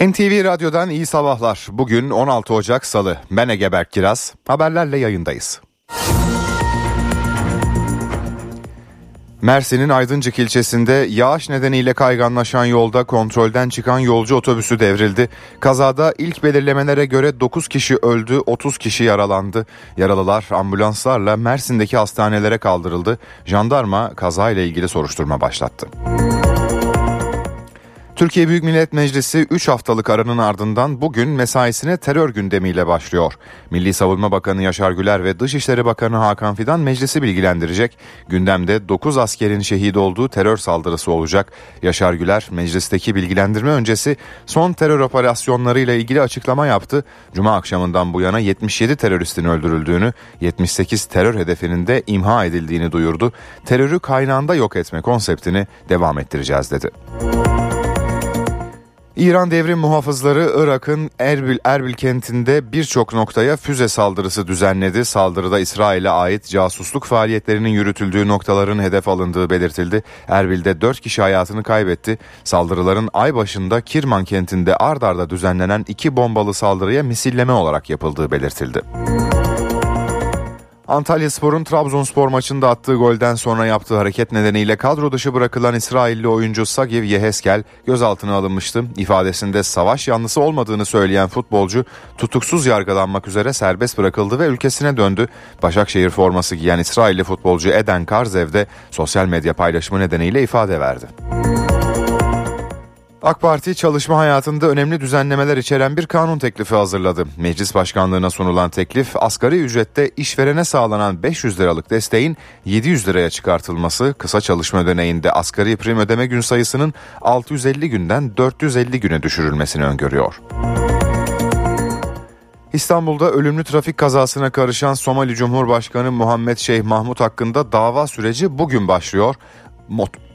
NTV Radyo'dan iyi sabahlar. Bugün 16 Ocak Salı. Ben Egeberk Kiraz. Haberlerle yayındayız. Mersin'in Aydıncık ilçesinde yağış nedeniyle kayganlaşan yolda kontrolden çıkan yolcu otobüsü devrildi. Kazada ilk belirlemelere göre 9 kişi öldü, 30 kişi yaralandı. Yaralılar ambulanslarla Mersin'deki hastanelere kaldırıldı. Jandarma kazayla ilgili soruşturma başlattı. Türkiye Büyük Millet Meclisi 3 haftalık aranın ardından bugün mesaisine terör gündemiyle başlıyor. Milli Savunma Bakanı Yaşar Güler ve Dışişleri Bakanı Hakan Fidan meclisi bilgilendirecek. Gündemde 9 askerin şehit olduğu terör saldırısı olacak. Yaşar Güler meclisteki bilgilendirme öncesi son terör operasyonlarıyla ilgili açıklama yaptı. Cuma akşamından bu yana 77 teröristin öldürüldüğünü, 78 terör hedefinin de imha edildiğini duyurdu. Terörü kaynağında yok etme konseptini devam ettireceğiz dedi. İran devrim muhafızları Irak'ın Erbil, Erbil kentinde birçok noktaya füze saldırısı düzenledi. Saldırıda İsrail'e ait casusluk faaliyetlerinin yürütüldüğü noktaların hedef alındığı belirtildi. Erbil'de 4 kişi hayatını kaybetti. Saldırıların ay başında Kirman kentinde ard arda düzenlenen iki bombalı saldırıya misilleme olarak yapıldığı belirtildi. Antalya Spor'un Trabzonspor maçında attığı golden sonra yaptığı hareket nedeniyle kadro dışı bırakılan İsrailli oyuncu Sagiv Yeheskel gözaltına alınmıştı. İfadesinde savaş yanlısı olmadığını söyleyen futbolcu tutuksuz yargılanmak üzere serbest bırakıldı ve ülkesine döndü. Başakşehir forması giyen İsrailli futbolcu Eden Karzev de sosyal medya paylaşımı nedeniyle ifade verdi. AK Parti çalışma hayatında önemli düzenlemeler içeren bir kanun teklifi hazırladı. Meclis başkanlığına sunulan teklif asgari ücrette işverene sağlanan 500 liralık desteğin 700 liraya çıkartılması, kısa çalışma ödeneğinde asgari prim ödeme gün sayısının 650 günden 450 güne düşürülmesini öngörüyor. İstanbul'da ölümlü trafik kazasına karışan Somali Cumhurbaşkanı Muhammed Şeyh Mahmut hakkında dava süreci bugün başlıyor. Mot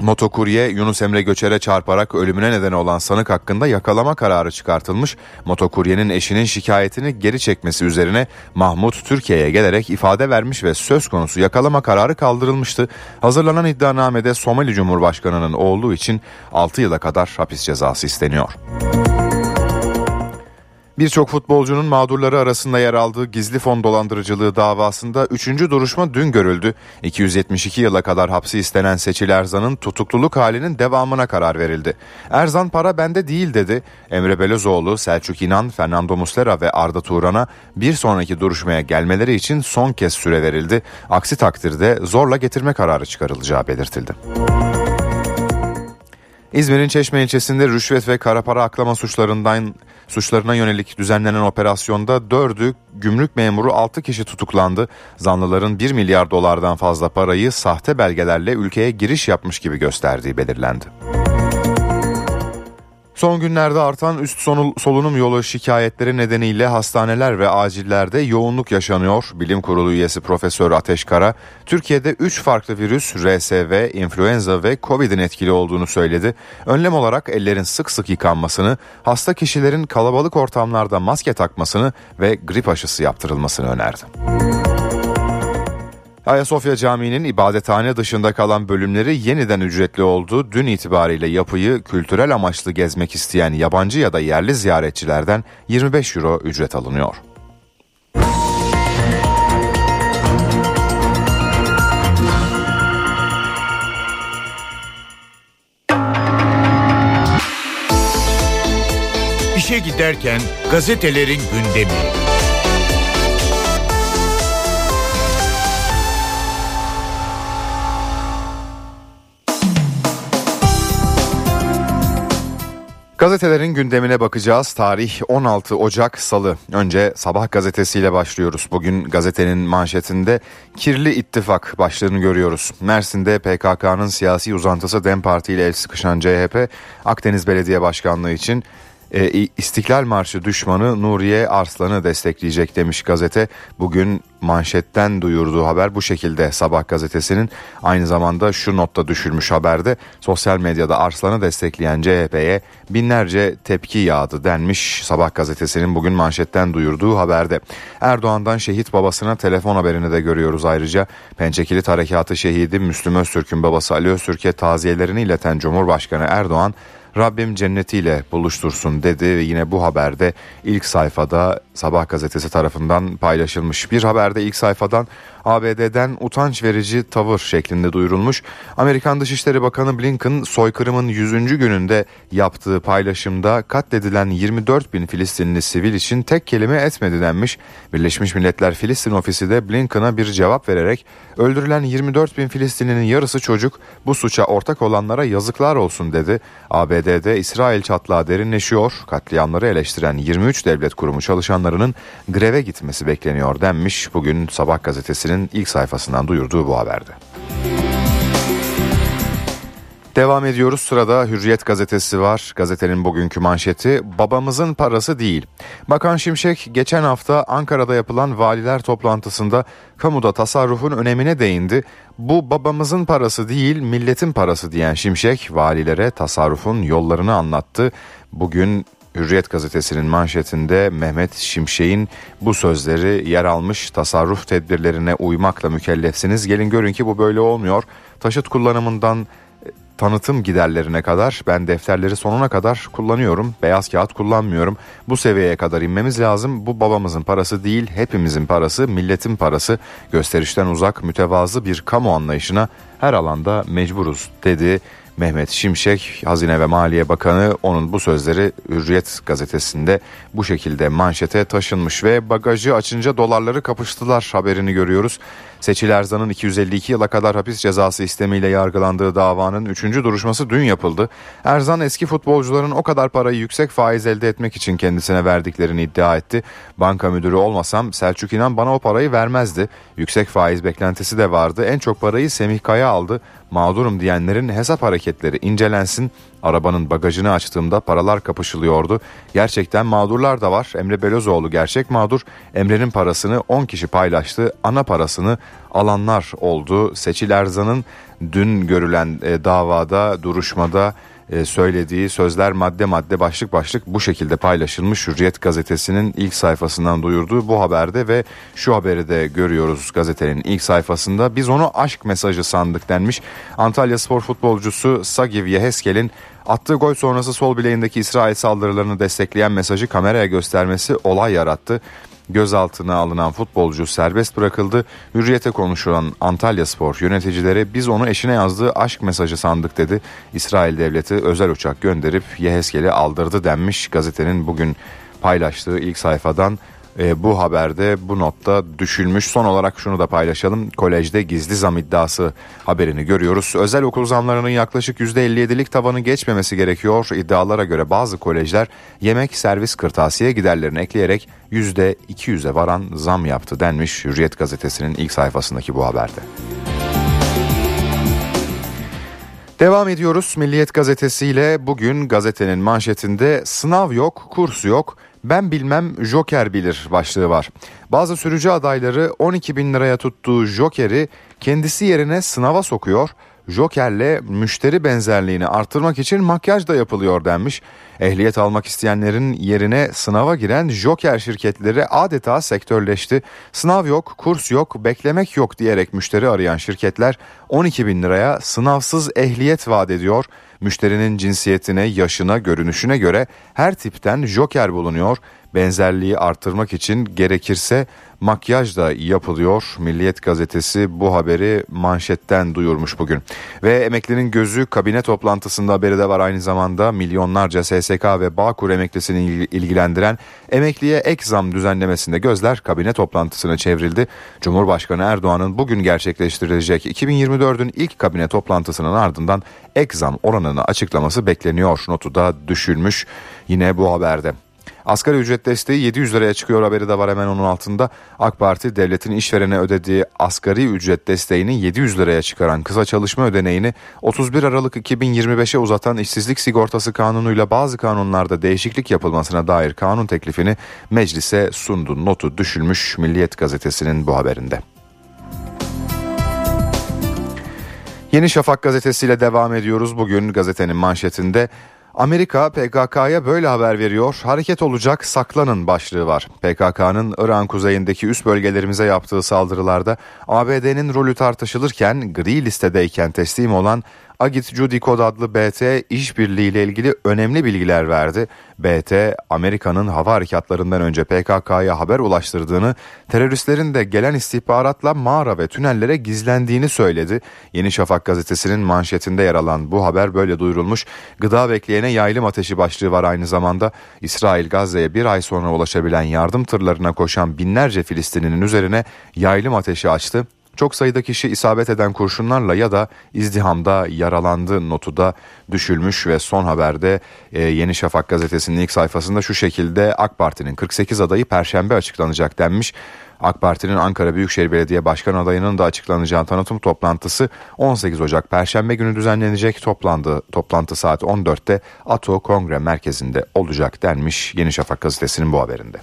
Motokurye Yunus Emre Göçer'e çarparak ölümüne neden olan sanık hakkında yakalama kararı çıkartılmış. Motokuryenin eşinin şikayetini geri çekmesi üzerine Mahmut Türkiye'ye gelerek ifade vermiş ve söz konusu yakalama kararı kaldırılmıştı. Hazırlanan iddianamede Somali Cumhurbaşkanı'nın oğlu için 6 yıla kadar hapis cezası isteniyor. Birçok futbolcunun mağdurları arasında yer aldığı gizli fon dolandırıcılığı davasında 3. duruşma dün görüldü. 272 yıla kadar hapsi istenen Seçil Erzan'ın tutukluluk halinin devamına karar verildi. Erzan para bende değil dedi. Emre Belözoğlu, Selçuk İnan, Fernando Muslera ve Arda Turan'a bir sonraki duruşmaya gelmeleri için son kez süre verildi. Aksi takdirde zorla getirme kararı çıkarılacağı belirtildi. İzmir'in Çeşme ilçesinde rüşvet ve kara para aklama suçlarından suçlarına yönelik düzenlenen operasyonda dördü gümrük memuru 6 kişi tutuklandı. Zanlıların 1 milyar dolardan fazla parayı sahte belgelerle ülkeye giriş yapmış gibi gösterdiği belirlendi. Son günlerde artan üst solunum yolu şikayetleri nedeniyle hastaneler ve acillerde yoğunluk yaşanıyor. Bilim Kurulu üyesi Profesör Ateş Kara, Türkiye'de 3 farklı virüs, RSV, influenza ve Covid'in etkili olduğunu söyledi. Önlem olarak ellerin sık sık yıkanmasını, hasta kişilerin kalabalık ortamlarda maske takmasını ve grip aşısı yaptırılmasını önerdi. Ayasofya Camii'nin ibadethane dışında kalan bölümleri yeniden ücretli oldu. Dün itibariyle yapıyı kültürel amaçlı gezmek isteyen yabancı ya da yerli ziyaretçilerden 25 euro ücret alınıyor. İşe giderken gazetelerin gündemi. Gazetelerin gündemine bakacağız. Tarih 16 Ocak Salı. Önce Sabah gazetesiyle başlıyoruz. Bugün gazetenin manşetinde kirli ittifak başlığını görüyoruz. Mersin'de PKK'nın siyasi uzantısı DEM Parti ile el sıkışan CHP, Akdeniz Belediye Başkanlığı için e, İstiklal Marşı düşmanı Nuriye Arslan'ı destekleyecek demiş gazete. Bugün manşetten duyurduğu haber bu şekilde Sabah gazetesinin aynı zamanda şu notta düşürmüş haberde sosyal medyada Arslan'ı destekleyen CHP'ye binlerce tepki yağdı denmiş Sabah gazetesinin bugün manşetten duyurduğu haberde. Erdoğan'dan şehit babasına telefon haberini de görüyoruz ayrıca. Pençekilit Harekatı şehidi Müslüm Öztürk'ün babası Ali Öztürk'e taziyelerini ileten Cumhurbaşkanı Erdoğan Rabbim cennetiyle buluştursun dedi ve yine bu haberde ilk sayfada Sabah gazetesi tarafından paylaşılmış. Bir haberde ilk sayfadan ABD'den utanç verici tavır şeklinde duyurulmuş. Amerikan Dışişleri Bakanı Blinken soykırımın 100. gününde yaptığı paylaşımda katledilen 24 bin Filistinli sivil için tek kelime etmedi denmiş. Birleşmiş Milletler Filistin Ofisi de Blinken'a bir cevap vererek öldürülen 24 bin Filistinlinin yarısı çocuk bu suça ortak olanlara yazıklar olsun dedi. ABD'de İsrail çatlağı derinleşiyor. Katliamları eleştiren 23 devlet kurumu çalışanlarının greve gitmesi bekleniyor denmiş. Bugün Sabah gazetesinin ilk sayfasından duyurduğu bu haberde. Devam ediyoruz. Sırada Hürriyet gazetesi var. Gazetenin bugünkü manşeti babamızın parası değil. Bakan Şimşek geçen hafta Ankara'da yapılan valiler toplantısında kamuda tasarrufun önemine değindi. Bu babamızın parası değil milletin parası diyen Şimşek valilere tasarrufun yollarını anlattı. Bugün Hürriyet gazetesinin manşetinde Mehmet Şimşek'in bu sözleri yer almış tasarruf tedbirlerine uymakla mükellefsiniz. Gelin görün ki bu böyle olmuyor. Taşıt kullanımından tanıtım giderlerine kadar ben defterleri sonuna kadar kullanıyorum. Beyaz kağıt kullanmıyorum. Bu seviyeye kadar inmemiz lazım. Bu babamızın parası değil, hepimizin parası, milletin parası. Gösterişten uzak, mütevazı bir kamu anlayışına her alanda mecburuz dedi. Mehmet Şimşek Hazine ve Maliye Bakanı onun bu sözleri Hürriyet gazetesinde bu şekilde manşete taşınmış ve bagajı açınca dolarları kapıştılar haberini görüyoruz. Seçil Erzan'ın 252 yıla kadar hapis cezası istemiyle yargılandığı davanın 3. duruşması dün yapıldı. Erzan eski futbolcuların o kadar parayı yüksek faiz elde etmek için kendisine verdiklerini iddia etti. Banka müdürü olmasam Selçuk İnan bana o parayı vermezdi. Yüksek faiz beklentisi de vardı. En çok parayı Semih Kaya aldı. Mağdurum diyenlerin hesap hareketleri incelensin. Arabanın bagajını açtığımda paralar kapışılıyordu. Gerçekten mağdurlar da var. Emre Belözoğlu gerçek mağdur. Emre'nin parasını 10 kişi paylaştı. Ana parasını alanlar oldu. Seçil Erzan'ın dün görülen e, davada, duruşmada e, söylediği sözler madde madde başlık başlık bu şekilde paylaşılmış Hürriyet gazetesinin ilk sayfasından duyurduğu bu haberde ve şu haberi de görüyoruz gazetenin ilk sayfasında biz onu aşk mesajı sandık denmiş. Antalya spor futbolcusu Sagiv Yeheskel'in attığı gol sonrası sol bileğindeki İsrail saldırılarını destekleyen mesajı kameraya göstermesi olay yarattı. Gözaltına alınan futbolcu serbest bırakıldı. Hürriyete konuşulan Antalya Spor yöneticileri biz onu eşine yazdığı aşk mesajı sandık dedi. İsrail devleti özel uçak gönderip Yeheskel'i aldırdı denmiş gazetenin bugün paylaştığı ilk sayfadan e, bu haberde bu notta düşülmüş. Son olarak şunu da paylaşalım. Kolejde gizli zam iddiası haberini görüyoruz. Özel okul zamlarının yaklaşık %57'lik tavanı geçmemesi gerekiyor. İddialara göre bazı kolejler yemek, servis, kırtasiye giderlerini ekleyerek %200'e varan zam yaptı denmiş Hürriyet gazetesinin ilk sayfasındaki bu haberde. Devam ediyoruz Milliyet gazetesiyle bugün gazetenin manşetinde sınav yok, kurs yok, ben bilmem Joker bilir başlığı var. Bazı sürücü adayları 12 bin liraya tuttuğu Joker'i kendisi yerine sınava sokuyor. Joker'le müşteri benzerliğini artırmak için makyaj da yapılıyor denmiş. Ehliyet almak isteyenlerin yerine sınava giren Joker şirketleri adeta sektörleşti. Sınav yok, kurs yok, beklemek yok diyerek müşteri arayan şirketler 12 bin liraya sınavsız ehliyet vaat ediyor. Müşterinin cinsiyetine, yaşına, görünüşüne göre her tipten Joker bulunuyor. Benzerliği artırmak için gerekirse makyaj da yapılıyor. Milliyet gazetesi bu haberi manşetten duyurmuş bugün. Ve emeklinin gözü kabine toplantısında haberi de var aynı zamanda milyonlarca SSK ve Bağkur emeklisini ilgilendiren emekliye ek zam düzenlemesinde gözler kabine toplantısına çevrildi. Cumhurbaşkanı Erdoğan'ın bugün gerçekleştirilecek 2024'ün ilk kabine toplantısının ardından ek zam oranını açıklaması bekleniyor notu da düşülmüş yine bu haberde. Asgari ücret desteği 700 liraya çıkıyor haberi de var hemen onun altında. AK Parti devletin işverene ödediği asgari ücret desteğini 700 liraya çıkaran kısa çalışma ödeneğini 31 Aralık 2025'e uzatan işsizlik sigortası kanunuyla bazı kanunlarda değişiklik yapılmasına dair kanun teklifini meclise sundu. Notu düşülmüş Milliyet gazetesinin bu haberinde. Yeni Şafak gazetesiyle devam ediyoruz. Bugün gazetenin manşetinde Amerika PKK'ya böyle haber veriyor. Hareket olacak saklanın başlığı var. PKK'nın İran kuzeyindeki üst bölgelerimize yaptığı saldırılarda ABD'nin rolü tartışılırken gri listedeyken teslim olan Agit Judy Code adlı BT işbirliği ile ilgili önemli bilgiler verdi. BT, Amerika'nın hava harekatlarından önce PKK'ya haber ulaştırdığını, teröristlerin de gelen istihbaratla mağara ve tünellere gizlendiğini söyledi. Yeni Şafak gazetesinin manşetinde yer alan bu haber böyle duyurulmuş. Gıda bekleyene yaylım ateşi başlığı var aynı zamanda. İsrail Gazze'ye bir ay sonra ulaşabilen yardım tırlarına koşan binlerce Filistinlinin üzerine yaylım ateşi açtı. Çok sayıda kişi isabet eden kurşunlarla ya da izdihamda yaralandı notu da düşülmüş ve son haberde e, Yeni Şafak gazetesinin ilk sayfasında şu şekilde AK Parti'nin 48 adayı perşembe açıklanacak denmiş. AK Parti'nin Ankara Büyükşehir Belediye Başkan adayının da açıklanacağı tanıtım toplantısı 18 Ocak Perşembe günü düzenlenecek toplandı. Toplantı saat 14'te ATO Kongre Merkezi'nde olacak denmiş Yeni Şafak gazetesinin bu haberinde.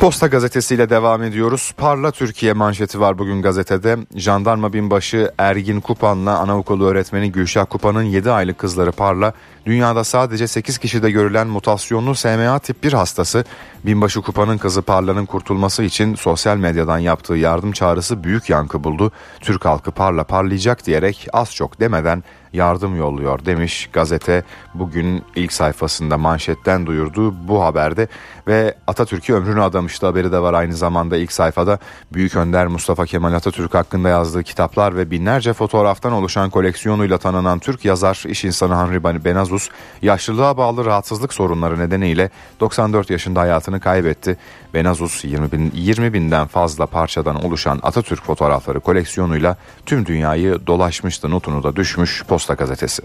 Posta gazetesiyle devam ediyoruz. Parla Türkiye manşeti var bugün gazetede. Jandarma binbaşı Ergin Kupan'la anaokulu öğretmeni Gülşah Kupan'ın 7 aylık kızları Parla dünyada sadece 8 kişide görülen mutasyonlu SMA tip 1 hastası binbaşı Kupan'ın kızı Parla'nın kurtulması için sosyal medyadan yaptığı yardım çağrısı büyük yankı buldu. Türk halkı Parla parlayacak diyerek az çok demeden yardım yolluyor demiş gazete bugün ilk sayfasında manşetten duyurdu bu haberde ve Atatürk'ü ömrünü adamıştı haberi de var aynı zamanda ilk sayfada Büyük Önder Mustafa Kemal Atatürk hakkında yazdığı kitaplar ve binlerce fotoğraftan oluşan koleksiyonuyla tanınan Türk yazar iş insanı Henry Benazus yaşlılığa bağlı rahatsızlık sorunları nedeniyle 94 yaşında hayatını kaybetti. Benazus 20, bin, 20 binden fazla parçadan oluşan Atatürk fotoğrafları koleksiyonuyla tüm dünyayı dolaşmıştı notunu da düşmüş Posta Gazetesi.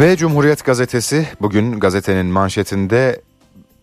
Ve Cumhuriyet Gazetesi bugün gazetenin manşetinde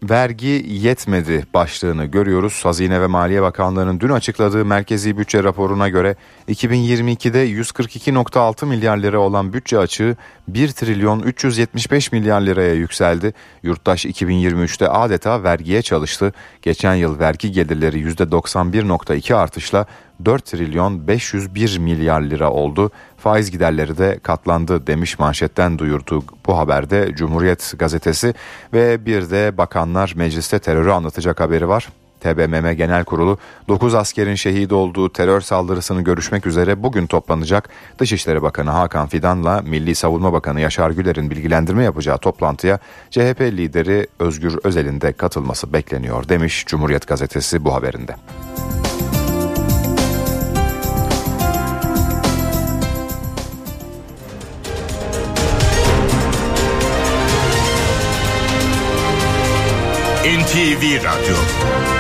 vergi yetmedi başlığını görüyoruz. Hazine ve Maliye Bakanlığı'nın dün açıkladığı merkezi bütçe raporuna göre 2022'de 142.6 milyar lira olan bütçe açığı 1 trilyon 375 milyar liraya yükseldi. Yurttaş 2023'te adeta vergiye çalıştı. Geçen yıl vergi gelirleri %91.2 artışla 4 trilyon 501 milyar lira oldu. Faiz giderleri de katlandı demiş manşetten duyurdu bu haberde Cumhuriyet gazetesi ve bir de bakanlar mecliste terörü anlatacak haberi var. TBMM Genel Kurulu 9 askerin şehit olduğu terör saldırısını görüşmek üzere bugün toplanacak. Dışişleri Bakanı Hakan Fidan'la Milli Savunma Bakanı Yaşar Güler'in bilgilendirme yapacağı toplantıya CHP lideri Özgür Özel'in de katılması bekleniyor demiş Cumhuriyet Gazetesi bu haberinde. NTV Radyo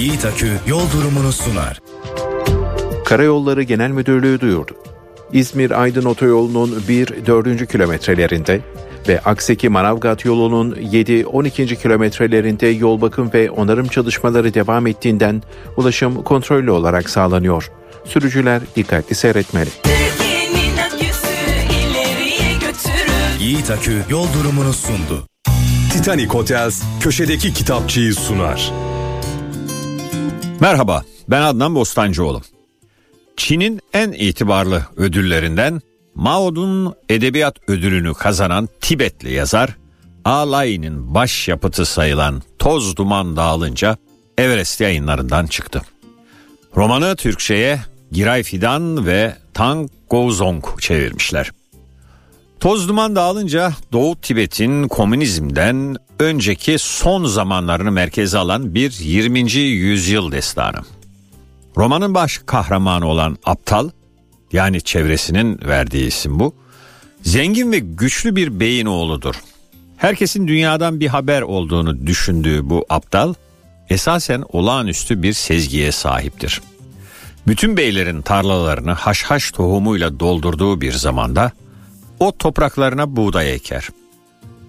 Yiğit Akü yol durumunu sunar. Karayolları Genel Müdürlüğü duyurdu. İzmir-Aydın otoyolunun 1-4. kilometrelerinde ve Akseki Manavgat yolunun 7-12. kilometrelerinde yol bakım ve onarım çalışmaları devam ettiğinden ulaşım kontrollü olarak sağlanıyor. Sürücüler dikkatli seyretmeli. Yiğit Akü yol durumunu sundu. Titanic Hotels köşedeki kitapçıyı sunar. Merhaba, ben Adnan Bostancıoğlu. Çin'in en itibarlı ödüllerinden Mao'nun edebiyat ödülünü kazanan Tibetli yazar Alay'ın baş yapıtı sayılan Toz Duman Dağılınca Everest yayınlarından çıktı. Romanı Türkçe'ye Giray Fidan ve Tang Gozong çevirmişler. Toz duman dağılınca Doğu Tibet'in komünizmden önceki son zamanlarını merkeze alan bir 20. yüzyıl destanı. Romanın baş kahramanı olan aptal yani çevresinin verdiği isim bu. Zengin ve güçlü bir beyin oğludur. Herkesin dünyadan bir haber olduğunu düşündüğü bu aptal esasen olağanüstü bir sezgiye sahiptir. Bütün beylerin tarlalarını haşhaş tohumuyla doldurduğu bir zamanda o topraklarına buğday eker.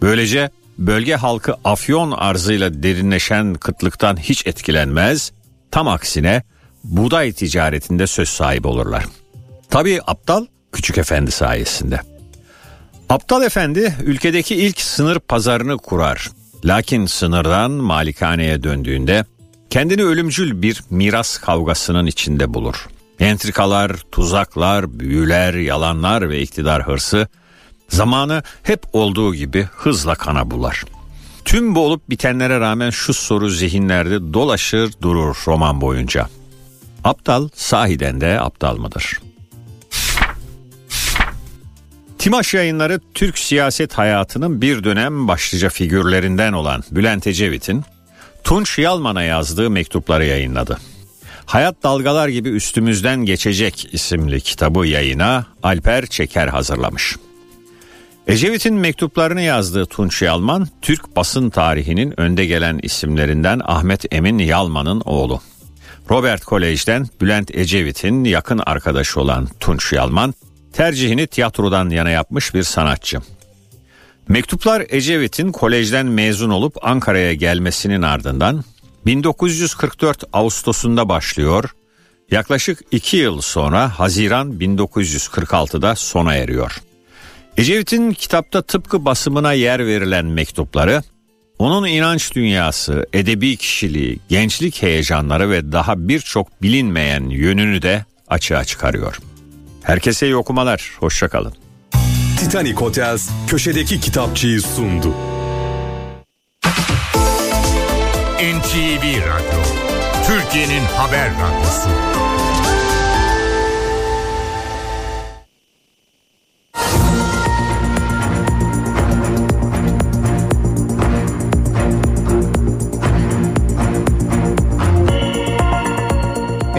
Böylece bölge halkı afyon arzıyla derinleşen kıtlıktan hiç etkilenmez, tam aksine buğday ticaretinde söz sahibi olurlar. Tabii aptal küçük efendi sayesinde. Aptal efendi ülkedeki ilk sınır pazarını kurar. Lakin sınırdan malikaneye döndüğünde kendini ölümcül bir miras kavgasının içinde bulur. Entrikalar, tuzaklar, büyüler, yalanlar ve iktidar hırsı Zamanı hep olduğu gibi hızla kana bular. Tüm bu olup bitenlere rağmen şu soru zihinlerde dolaşır durur roman boyunca. Aptal sahiden de aptal mıdır? Timaş yayınları Türk siyaset hayatının bir dönem başlıca figürlerinden olan Bülent Ecevit'in Tunç Yalman'a yazdığı mektupları yayınladı. Hayat Dalgalar gibi Üstümüzden Geçecek isimli kitabı yayına Alper Çeker hazırlamış. Ecevit'in mektuplarını yazdığı Tunç Yalman, Türk basın tarihinin önde gelen isimlerinden Ahmet Emin Yalman'ın oğlu. Robert Kolej'den Bülent Ecevit'in yakın arkadaşı olan Tunç Yalman, tercihini tiyatrodan yana yapmış bir sanatçı. Mektuplar Ecevit'in kolejden mezun olup Ankara'ya gelmesinin ardından 1944 Ağustos'unda başlıyor, yaklaşık iki yıl sonra Haziran 1946'da sona eriyor. Ecevit'in kitapta tıpkı basımına yer verilen mektupları, onun inanç dünyası, edebi kişiliği, gençlik heyecanları ve daha birçok bilinmeyen yönünü de açığa çıkarıyor. Herkese iyi okumalar, hoşçakalın. Titanic Hotels köşedeki kitapçıyı sundu. NTV Radyo, Türkiye'nin haber radyosu.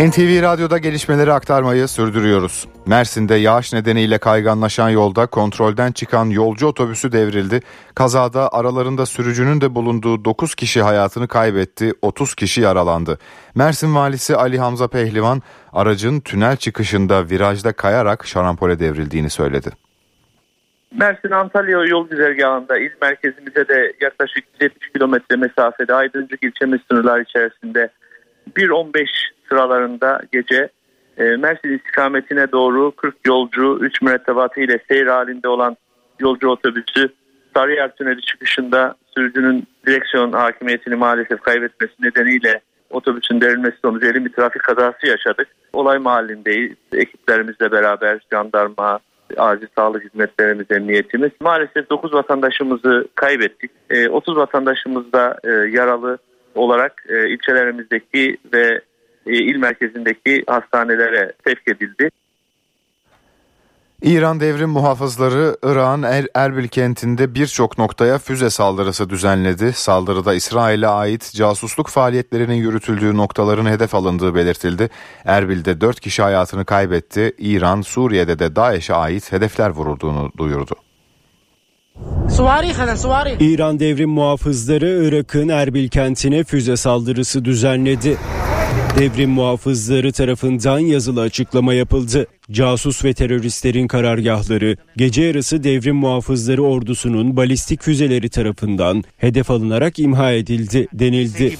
NTV Radyo'da gelişmeleri aktarmayı sürdürüyoruz. Mersin'de yağış nedeniyle kayganlaşan yolda kontrolden çıkan yolcu otobüsü devrildi. Kazada aralarında sürücünün de bulunduğu 9 kişi hayatını kaybetti, 30 kişi yaralandı. Mersin valisi Ali Hamza Pehlivan aracın tünel çıkışında virajda kayarak şarampole devrildiğini söyledi. Mersin Antalya yol güzergahında il merkezimize de yaklaşık 70 kilometre mesafede Aydıncık ilçemiz sınırlar içerisinde 1.15 sıralarında gece e, Mersin istikametine doğru 40 yolcu 3 mürettebatı ile seyir halinde olan yolcu otobüsü Sarıyer Tüneli çıkışında sürücünün direksiyon hakimiyetini maalesef kaybetmesi nedeniyle otobüsün devrilmesi sonucu elin bir trafik kazası yaşadık. Olay mahallindeyiz. Ekiplerimizle beraber jandarma, acil sağlık hizmetlerimiz, emniyetimiz. Maalesef 9 vatandaşımızı kaybettik. 30 vatandaşımız da e, yaralı olarak e, ilçelerimizdeki ve e, il merkezindeki hastanelere sevk edildi. İran devrim muhafızları Irak'ın er Erbil kentinde birçok noktaya füze saldırısı düzenledi. Saldırıda İsrail'e ait casusluk faaliyetlerinin yürütüldüğü noktaların hedef alındığı belirtildi. Erbil'de 4 kişi hayatını kaybetti. İran, Suriye'de de DAEŞ'e ait hedefler vurulduğunu duyurdu. İran devrim muhafızları Irak'ın Erbil kentine füze saldırısı düzenledi. Devrim muhafızları tarafından yazılı açıklama yapıldı. Casus ve teröristlerin karargahları gece yarısı devrim muhafızları ordusunun balistik füzeleri tarafından hedef alınarak imha edildi denildi.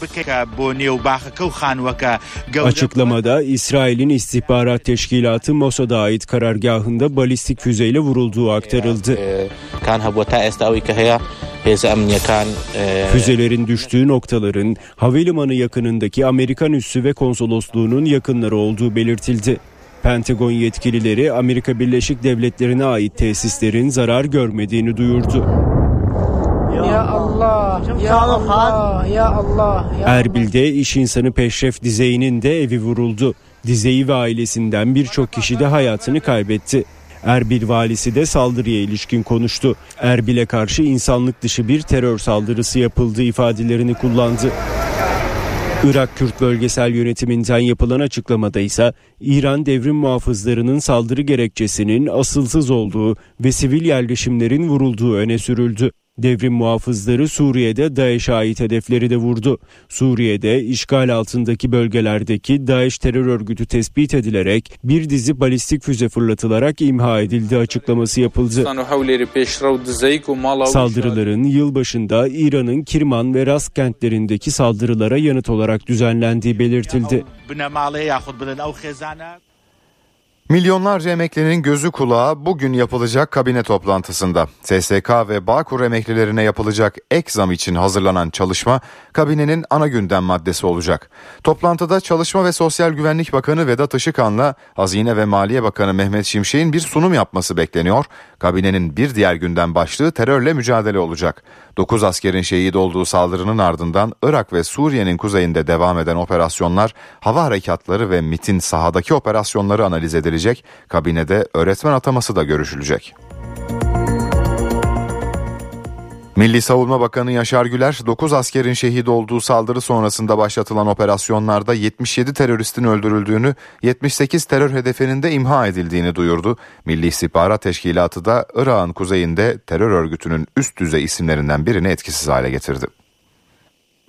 Açıklamada İsrail'in istihbarat teşkilatı Mossad'a ait karargahında balistik füzeyle vurulduğu aktarıldı. Füzelerin düştüğü noktaların havalimanı yakınındaki Amerikan üssü ve konsolosluğunun yakınları olduğu belirtildi. Pentagon yetkilileri Amerika Birleşik Devletleri'ne ait tesislerin zarar görmediğini duyurdu. Ya Allah, ya Allah, ya Allah. Ya Erbil'de iş insanı Peşref Dizey'nin de evi vuruldu. Dizeyi ve ailesinden birçok kişi de hayatını kaybetti. Erbil valisi de saldırıya ilişkin konuştu. Erbil'e karşı insanlık dışı bir terör saldırısı yapıldığı ifadelerini kullandı. Irak Kürt Bölgesel Yönetiminden yapılan açıklamada ise İran devrim muhafızlarının saldırı gerekçesinin asılsız olduğu ve sivil yerleşimlerin vurulduğu öne sürüldü. Devrim muhafızları Suriye'de DAEŞ'e ait hedefleri de vurdu. Suriye'de işgal altındaki bölgelerdeki DAEŞ terör örgütü tespit edilerek bir dizi balistik füze fırlatılarak imha edildi açıklaması yapıldı. Saldırıların yılbaşında İran'ın Kirman ve Ras kentlerindeki saldırılara yanıt olarak düzenlendiği belirtildi. Milyonlarca emeklinin gözü kulağı bugün yapılacak kabine toplantısında. SSK ve Bağkur emeklilerine yapılacak ek zam için hazırlanan çalışma kabinenin ana gündem maddesi olacak. Toplantıda Çalışma ve Sosyal Güvenlik Bakanı Vedat Işıkhan'la Hazine ve Maliye Bakanı Mehmet Şimşek'in bir sunum yapması bekleniyor. Kabinenin bir diğer gündem başlığı terörle mücadele olacak. 9 askerin şehit olduğu saldırının ardından Irak ve Suriye'nin kuzeyinde devam eden operasyonlar, hava harekatları ve MIT'in sahadaki operasyonları analiz edilecek. Kabinede öğretmen ataması da görüşülecek. Milli Savunma Bakanı Yaşar Güler 9 askerin şehit olduğu saldırı sonrasında başlatılan operasyonlarda 77 teröristin öldürüldüğünü, 78 terör hedefinin de imha edildiğini duyurdu. Milli İstihbarat Teşkilatı da Irak'ın kuzeyinde terör örgütünün üst düzey isimlerinden birini etkisiz hale getirdi.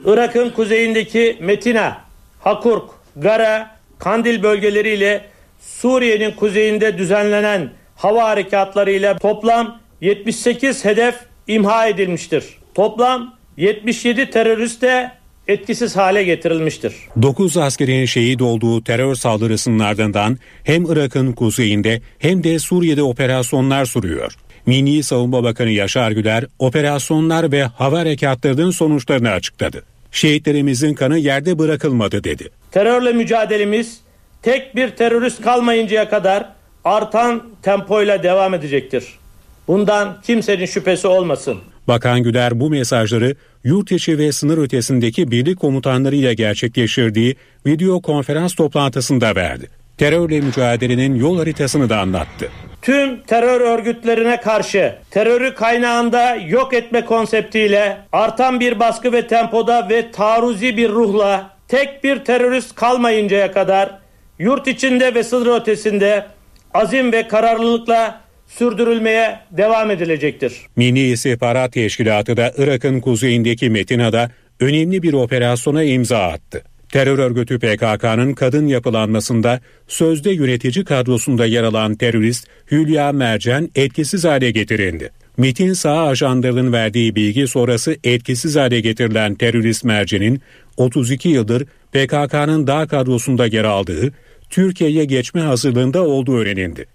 Irak'ın kuzeyindeki Metina, Hakurk, Gara, Kandil bölgeleriyle Suriye'nin kuzeyinde düzenlenen hava harekatlarıyla toplam 78 hedef imha edilmiştir. Toplam 77 terörist de etkisiz hale getirilmiştir. 9 askerin şehit olduğu terör saldırısının ardından hem Irak'ın kuzeyinde hem de Suriye'de operasyonlar sürüyor. Milli Savunma Bakanı Yaşar Güler operasyonlar ve hava harekatlarının sonuçlarını açıkladı. Şehitlerimizin kanı yerde bırakılmadı dedi. Terörle mücadelemiz tek bir terörist kalmayıncaya kadar artan tempoyla devam edecektir. Bundan kimsenin şüphesi olmasın. Bakan Güler bu mesajları yurt içi ve sınır ötesindeki birlik komutanlarıyla gerçekleştirdiği video konferans toplantısında verdi. Terörle mücadelenin yol haritasını da anlattı. Tüm terör örgütlerine karşı terörü kaynağında yok etme konseptiyle artan bir baskı ve tempoda ve taarruzi bir ruhla tek bir terörist kalmayıncaya kadar yurt içinde ve sınır ötesinde azim ve kararlılıkla sürdürülmeye devam edilecektir. Milli İstihbarat Teşkilatı da Irak'ın kuzeyindeki Metina'da önemli bir operasyona imza attı. Terör örgütü PKK'nın kadın yapılanmasında sözde yönetici kadrosunda yer alan terörist Hülya Mercan etkisiz hale getirildi. MIT'in sağ ajanlarının verdiği bilgi sonrası etkisiz hale getirilen terörist Mercan'in 32 yıldır PKK'nın dağ kadrosunda yer aldığı, Türkiye'ye geçme hazırlığında olduğu öğrenildi.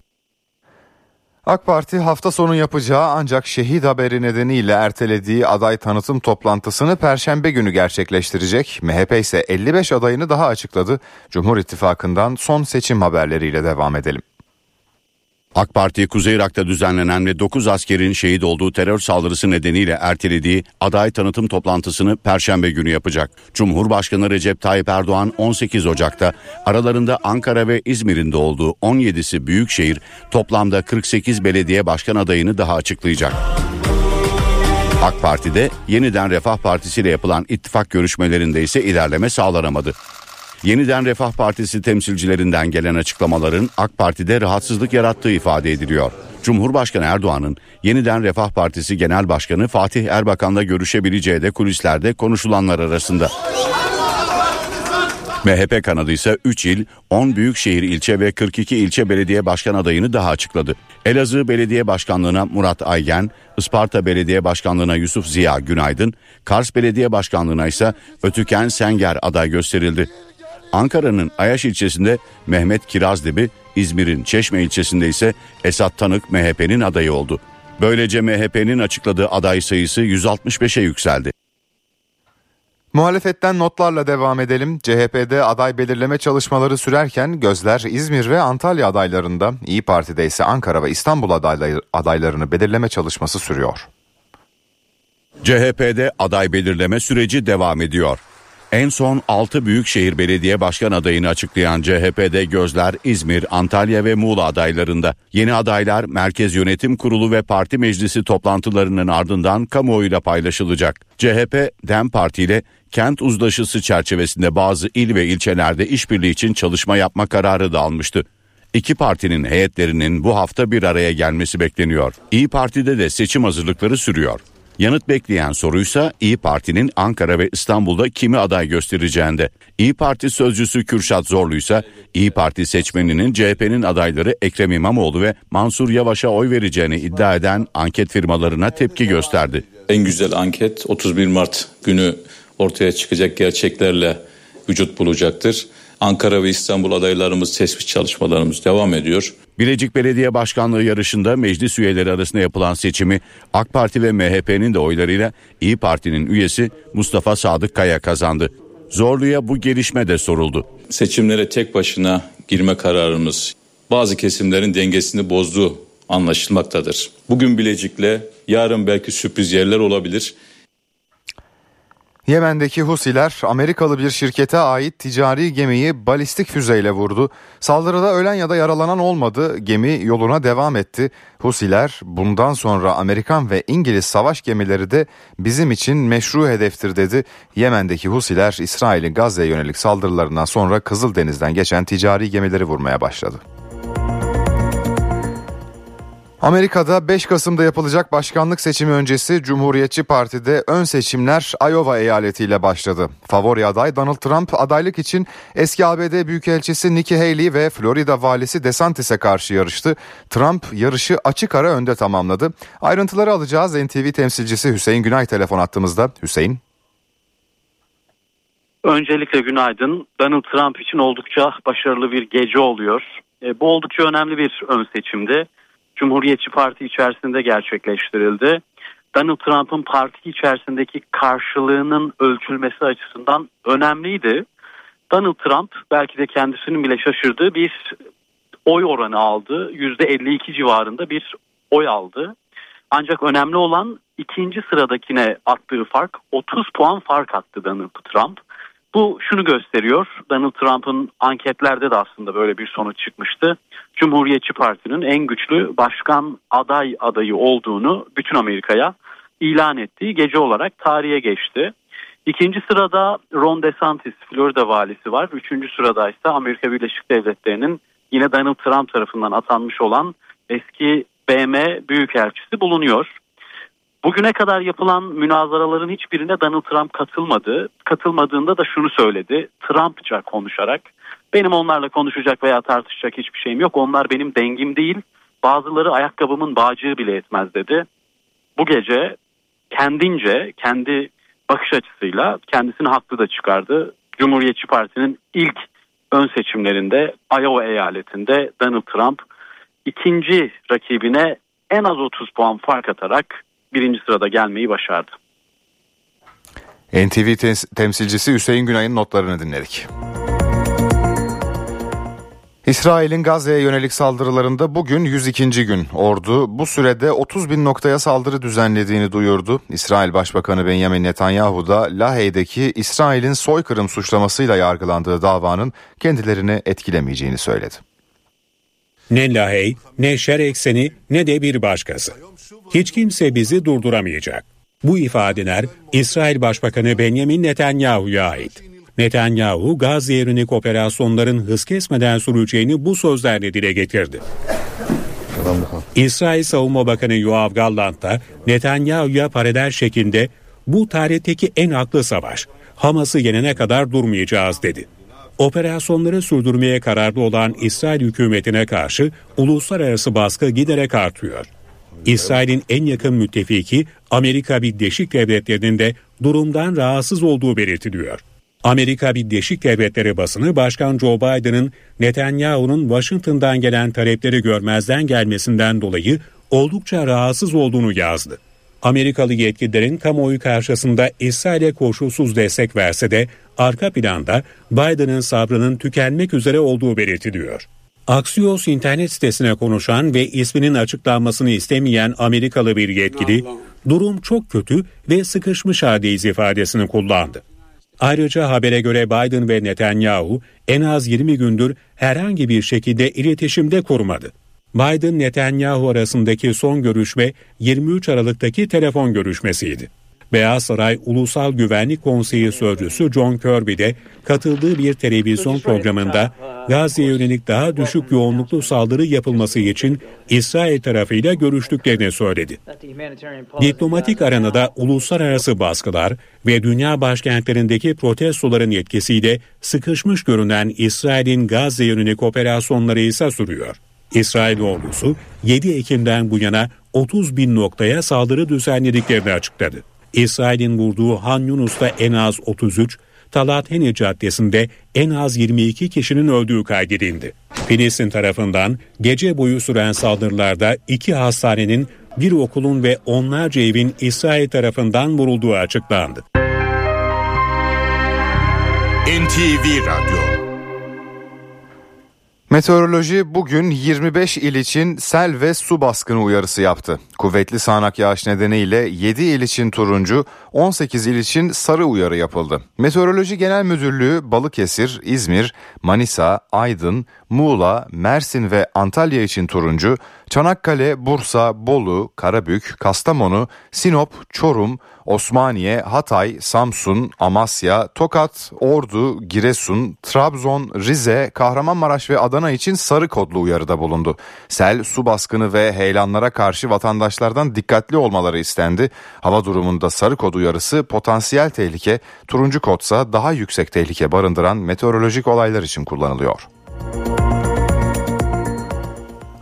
AK Parti hafta sonu yapacağı ancak şehit haberi nedeniyle ertelediği aday tanıtım toplantısını perşembe günü gerçekleştirecek. MHP ise 55 adayını daha açıkladı. Cumhur İttifakı'ndan son seçim haberleriyle devam edelim. AK Parti Kuzey Irak'ta düzenlenen ve 9 askerin şehit olduğu terör saldırısı nedeniyle ertelediği aday tanıtım toplantısını perşembe günü yapacak. Cumhurbaşkanı Recep Tayyip Erdoğan 18 Ocak'ta aralarında Ankara ve İzmir'in olduğu 17'si büyükşehir toplamda 48 belediye başkan adayını daha açıklayacak. AK Parti'de yeniden Refah Partisi ile yapılan ittifak görüşmelerinde ise ilerleme sağlanamadı. Yeniden Refah Partisi temsilcilerinden gelen açıklamaların AK Parti'de rahatsızlık yarattığı ifade ediliyor. Cumhurbaşkanı Erdoğan'ın Yeniden Refah Partisi Genel Başkanı Fatih Erbakan'la görüşebileceği de kulislerde konuşulanlar arasında. MHP kanadı ise 3 il, 10 büyükşehir ilçe ve 42 ilçe belediye başkan adayını daha açıkladı. Elazığ Belediye Başkanlığı'na Murat Aygen, Isparta Belediye Başkanlığı'na Yusuf Ziya Günaydın, Kars Belediye Başkanlığı'na ise Ötüken Senger aday gösterildi. Ankara'nın Ayaş ilçesinde Mehmet Kirazdebi, İzmir'in Çeşme ilçesinde ise Esat Tanık MHP'nin adayı oldu. Böylece MHP'nin açıkladığı aday sayısı 165'e yükseldi. Muhalefetten notlarla devam edelim. CHP'de aday belirleme çalışmaları sürerken gözler İzmir ve Antalya adaylarında, İyi Parti'de ise Ankara ve İstanbul adaylarını belirleme çalışması sürüyor. CHP'de aday belirleme süreci devam ediyor. En son 6 büyükşehir belediye başkan adayını açıklayan CHP'de gözler İzmir, Antalya ve Muğla adaylarında. Yeni adaylar Merkez Yönetim Kurulu ve Parti Meclisi toplantılarının ardından kamuoyuyla paylaşılacak. CHP, DEM Parti ile kent uzlaşısı çerçevesinde bazı il ve ilçelerde işbirliği için çalışma yapma kararı da almıştı. İki partinin heyetlerinin bu hafta bir araya gelmesi bekleniyor. İyi Parti'de de seçim hazırlıkları sürüyor. Yanıt bekleyen soruysa İyi Parti'nin Ankara ve İstanbul'da kimi aday göstereceğinde. İyi Parti sözcüsü Kürşat Zorlu ise İyi Parti seçmeninin CHP'nin adayları Ekrem İmamoğlu ve Mansur Yavaş'a oy vereceğini iddia eden anket firmalarına tepki gösterdi. En güzel anket 31 Mart günü ortaya çıkacak gerçeklerle vücut bulacaktır. Ankara ve İstanbul adaylarımız tespit çalışmalarımız devam ediyor. Bilecik Belediye Başkanlığı yarışında meclis üyeleri arasında yapılan seçimi AK Parti ve MHP'nin de oylarıyla İyi Parti'nin üyesi Mustafa Sadık Kaya kazandı. Zorlu'ya bu gelişme de soruldu. Seçimlere tek başına girme kararımız bazı kesimlerin dengesini bozduğu anlaşılmaktadır. Bugün Bilecik'le yarın belki sürpriz yerler olabilir. Yemen'deki Husiler Amerikalı bir şirkete ait ticari gemiyi balistik füzeyle vurdu. Saldırıda ölen ya da yaralanan olmadı. Gemi yoluna devam etti. Husiler bundan sonra Amerikan ve İngiliz savaş gemileri de bizim için meşru hedeftir dedi. Yemen'deki Husiler İsrail'in Gazze'ye yönelik saldırılarından sonra Kızıldeniz'den geçen ticari gemileri vurmaya başladı. Amerika'da 5 Kasım'da yapılacak başkanlık seçimi öncesi Cumhuriyetçi Parti'de ön seçimler Iowa eyaletiyle başladı. Favori aday Donald Trump adaylık için eski ABD Büyükelçisi Nikki Haley ve Florida valisi DeSantis'e karşı yarıştı. Trump yarışı açık ara önde tamamladı. Ayrıntıları alacağız NTV temsilcisi Hüseyin Günay telefon attığımızda. Hüseyin. Öncelikle günaydın. Donald Trump için oldukça başarılı bir gece oluyor. E, bu oldukça önemli bir ön seçimdi. Cumhuriyetçi Parti içerisinde gerçekleştirildi. Donald Trump'ın parti içerisindeki karşılığının ölçülmesi açısından önemliydi. Donald Trump belki de kendisinin bile şaşırdığı bir oy oranı aldı. %52 civarında bir oy aldı. Ancak önemli olan ikinci sıradakine attığı fark 30 puan fark attı Donald Trump. Bu şunu gösteriyor. Donald Trump'ın anketlerde de aslında böyle bir sonuç çıkmıştı. Cumhuriyetçi Parti'nin en güçlü başkan aday adayı olduğunu bütün Amerika'ya ilan ettiği gece olarak tarihe geçti. İkinci sırada Ron DeSantis Florida valisi var. Üçüncü sırada ise Amerika Birleşik Devletleri'nin yine Donald Trump tarafından atanmış olan eski BM Büyükelçisi bulunuyor. Bugüne kadar yapılan münazaraların hiçbirine Donald Trump katılmadı. Katılmadığında da şunu söyledi. Trumpça konuşarak benim onlarla konuşacak veya tartışacak hiçbir şeyim yok. Onlar benim dengim değil. Bazıları ayakkabımın bağcığı bile etmez dedi. Bu gece kendince kendi bakış açısıyla kendisini haklı da çıkardı. Cumhuriyetçi Parti'nin ilk ön seçimlerinde Iowa eyaletinde Donald Trump ikinci rakibine en az 30 puan fark atarak birinci sırada gelmeyi başardı. NTV temsilcisi Hüseyin Günay'ın notlarını dinledik. İsrail'in Gazze'ye yönelik saldırılarında bugün 102. gün ordu bu sürede 30 bin noktaya saldırı düzenlediğini duyurdu. İsrail Başbakanı Benjamin Netanyahu da Lahey'deki İsrail'in soykırım suçlamasıyla yargılandığı davanın kendilerini etkilemeyeceğini söyledi. Ne Lahey, ne şer ekseni ne de bir başkası. Hiç kimse bizi durduramayacak. Bu ifadeler İsrail Başbakanı Benjamin Netanyahu'ya ait. Netanyahu, Gazze yönelik operasyonların hız kesmeden süreceğini bu sözlerle dile getirdi. İsrail Savunma Bakanı Yoav Gallant da Netanyahu'ya paralel şekilde bu tarihteki en haklı savaş, Hamas'ı yenene kadar durmayacağız dedi. Operasyonları sürdürmeye kararlı olan İsrail hükümetine karşı uluslararası baskı giderek artıyor. İsrail'in en yakın müttefiki Amerika Birleşik Devletleri'nin de durumdan rahatsız olduğu belirtiliyor. Amerika Birleşik Devletleri basını Başkan Joe Biden'ın Netanyahu'nun Washington'dan gelen talepleri görmezden gelmesinden dolayı oldukça rahatsız olduğunu yazdı. Amerikalı yetkililerin kamuoyu karşısında İsrail'e koşulsuz destek verse de arka planda Biden'ın sabrının tükenmek üzere olduğu belirtiliyor. Axios internet sitesine konuşan ve isminin açıklanmasını istemeyen Amerikalı bir yetkili, durum çok kötü ve sıkışmış haldeyiz ifadesini kullandı. Ayrıca habere göre Biden ve Netanyahu en az 20 gündür herhangi bir şekilde iletişimde kurmadı. Biden-Netanyahu arasındaki son görüşme 23 Aralık'taki telefon görüşmesiydi. Beyaz Saray Ulusal Güvenlik Konseyi Sözcüsü John Kirby de katıldığı bir televizyon programında Gazze'ye yönelik daha düşük yoğunluklu saldırı yapılması için İsrail tarafıyla görüştüklerini söyledi. Diplomatik arenada uluslararası baskılar ve dünya başkentlerindeki protestoların etkisiyle sıkışmış görünen İsrail'in Gazze yönelik operasyonları ise sürüyor. İsrail ordusu 7 Ekim'den bu yana 30 bin noktaya saldırı düzenlediklerini açıkladı. İsrail'in vurduğu Han Yunus'ta en az 33, Talat Heni Caddesi'nde en az 22 kişinin öldüğü kaydedildi. Filistin tarafından gece boyu süren saldırılarda iki hastanenin, bir okulun ve onlarca evin İsrail tarafından vurulduğu açıklandı. NTV Radyo Meteoroloji bugün 25 il için sel ve su baskını uyarısı yaptı. Kuvvetli sağanak yağış nedeniyle 7 il için turuncu, 18 il için sarı uyarı yapıldı. Meteoroloji Genel Müdürlüğü Balıkesir, İzmir, Manisa, Aydın, Muğla, Mersin ve Antalya için turuncu, Çanakkale, Bursa, Bolu, Karabük, Kastamonu, Sinop, Çorum, Osmaniye, Hatay, Samsun, Amasya, Tokat, Ordu, Giresun, Trabzon, Rize, Kahramanmaraş ve Adana için sarı kodlu uyarıda bulundu. Sel, su baskını ve heyelanlara karşı vatandaşlardan dikkatli olmaları istendi. Hava durumunda sarı kod uyarısı potansiyel tehlike, turuncu kodsa daha yüksek tehlike barındıran meteorolojik olaylar için kullanılıyor.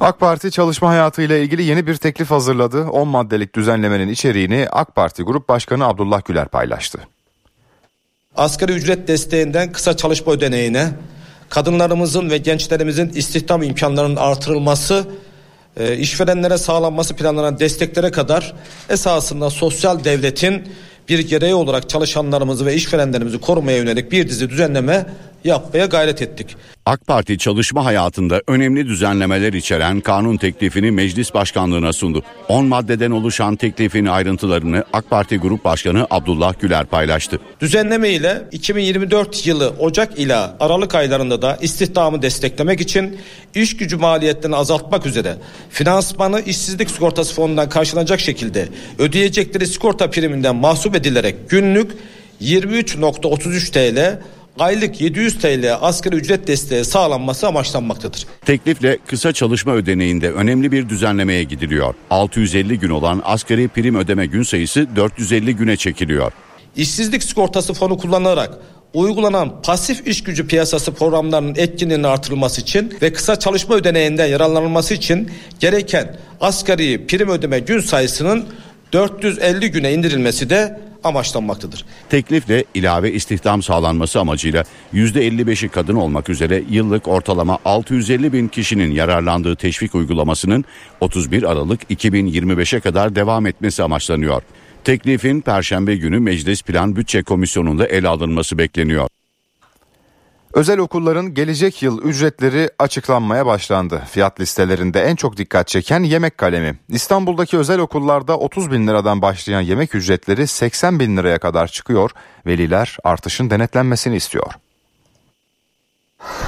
AK Parti çalışma hayatıyla ilgili yeni bir teklif hazırladı. 10 maddelik düzenlemenin içeriğini AK Parti Grup Başkanı Abdullah Güler paylaştı. Asgari ücret desteğinden kısa çalışma ödeneğine, kadınlarımızın ve gençlerimizin istihdam imkanlarının artırılması, e, işverenlere sağlanması planlanan desteklere kadar esasında sosyal devletin bir gereği olarak çalışanlarımızı ve işverenlerimizi korumaya yönelik bir dizi düzenleme yapmaya gayret ettik. AK Parti çalışma hayatında önemli düzenlemeler içeren kanun teklifini meclis başkanlığına sundu. 10 maddeden oluşan teklifin ayrıntılarını AK Parti Grup Başkanı Abdullah Güler paylaştı. Düzenleme ile 2024 yılı Ocak ila Aralık aylarında da istihdamı desteklemek için iş gücü maliyetlerini azaltmak üzere finansmanı işsizlik sigortası fonundan karşılanacak şekilde ödeyecekleri sigorta priminden mahsup edilerek günlük 23.33 TL aylık 700 TL asgari ücret desteği sağlanması amaçlanmaktadır. Teklifle kısa çalışma ödeneğinde önemli bir düzenlemeye gidiliyor. 650 gün olan asgari prim ödeme gün sayısı 450 güne çekiliyor. İşsizlik sigortası fonu kullanılarak uygulanan pasif iş gücü piyasası programlarının etkinliğinin artırılması için ve kısa çalışma ödeneğinden yararlanılması için gereken asgari prim ödeme gün sayısının 450 güne indirilmesi de amaçlanmaktadır. Teklifle ilave istihdam sağlanması amacıyla %55'i kadın olmak üzere yıllık ortalama 650 bin kişinin yararlandığı teşvik uygulamasının 31 Aralık 2025'e kadar devam etmesi amaçlanıyor. Teklifin Perşembe günü Meclis Plan Bütçe Komisyonu'nda ele alınması bekleniyor. Özel okulların gelecek yıl ücretleri açıklanmaya başlandı. Fiyat listelerinde en çok dikkat çeken yemek kalemi. İstanbul'daki özel okullarda 30 bin liradan başlayan yemek ücretleri 80 bin liraya kadar çıkıyor. Veliler artışın denetlenmesini istiyor.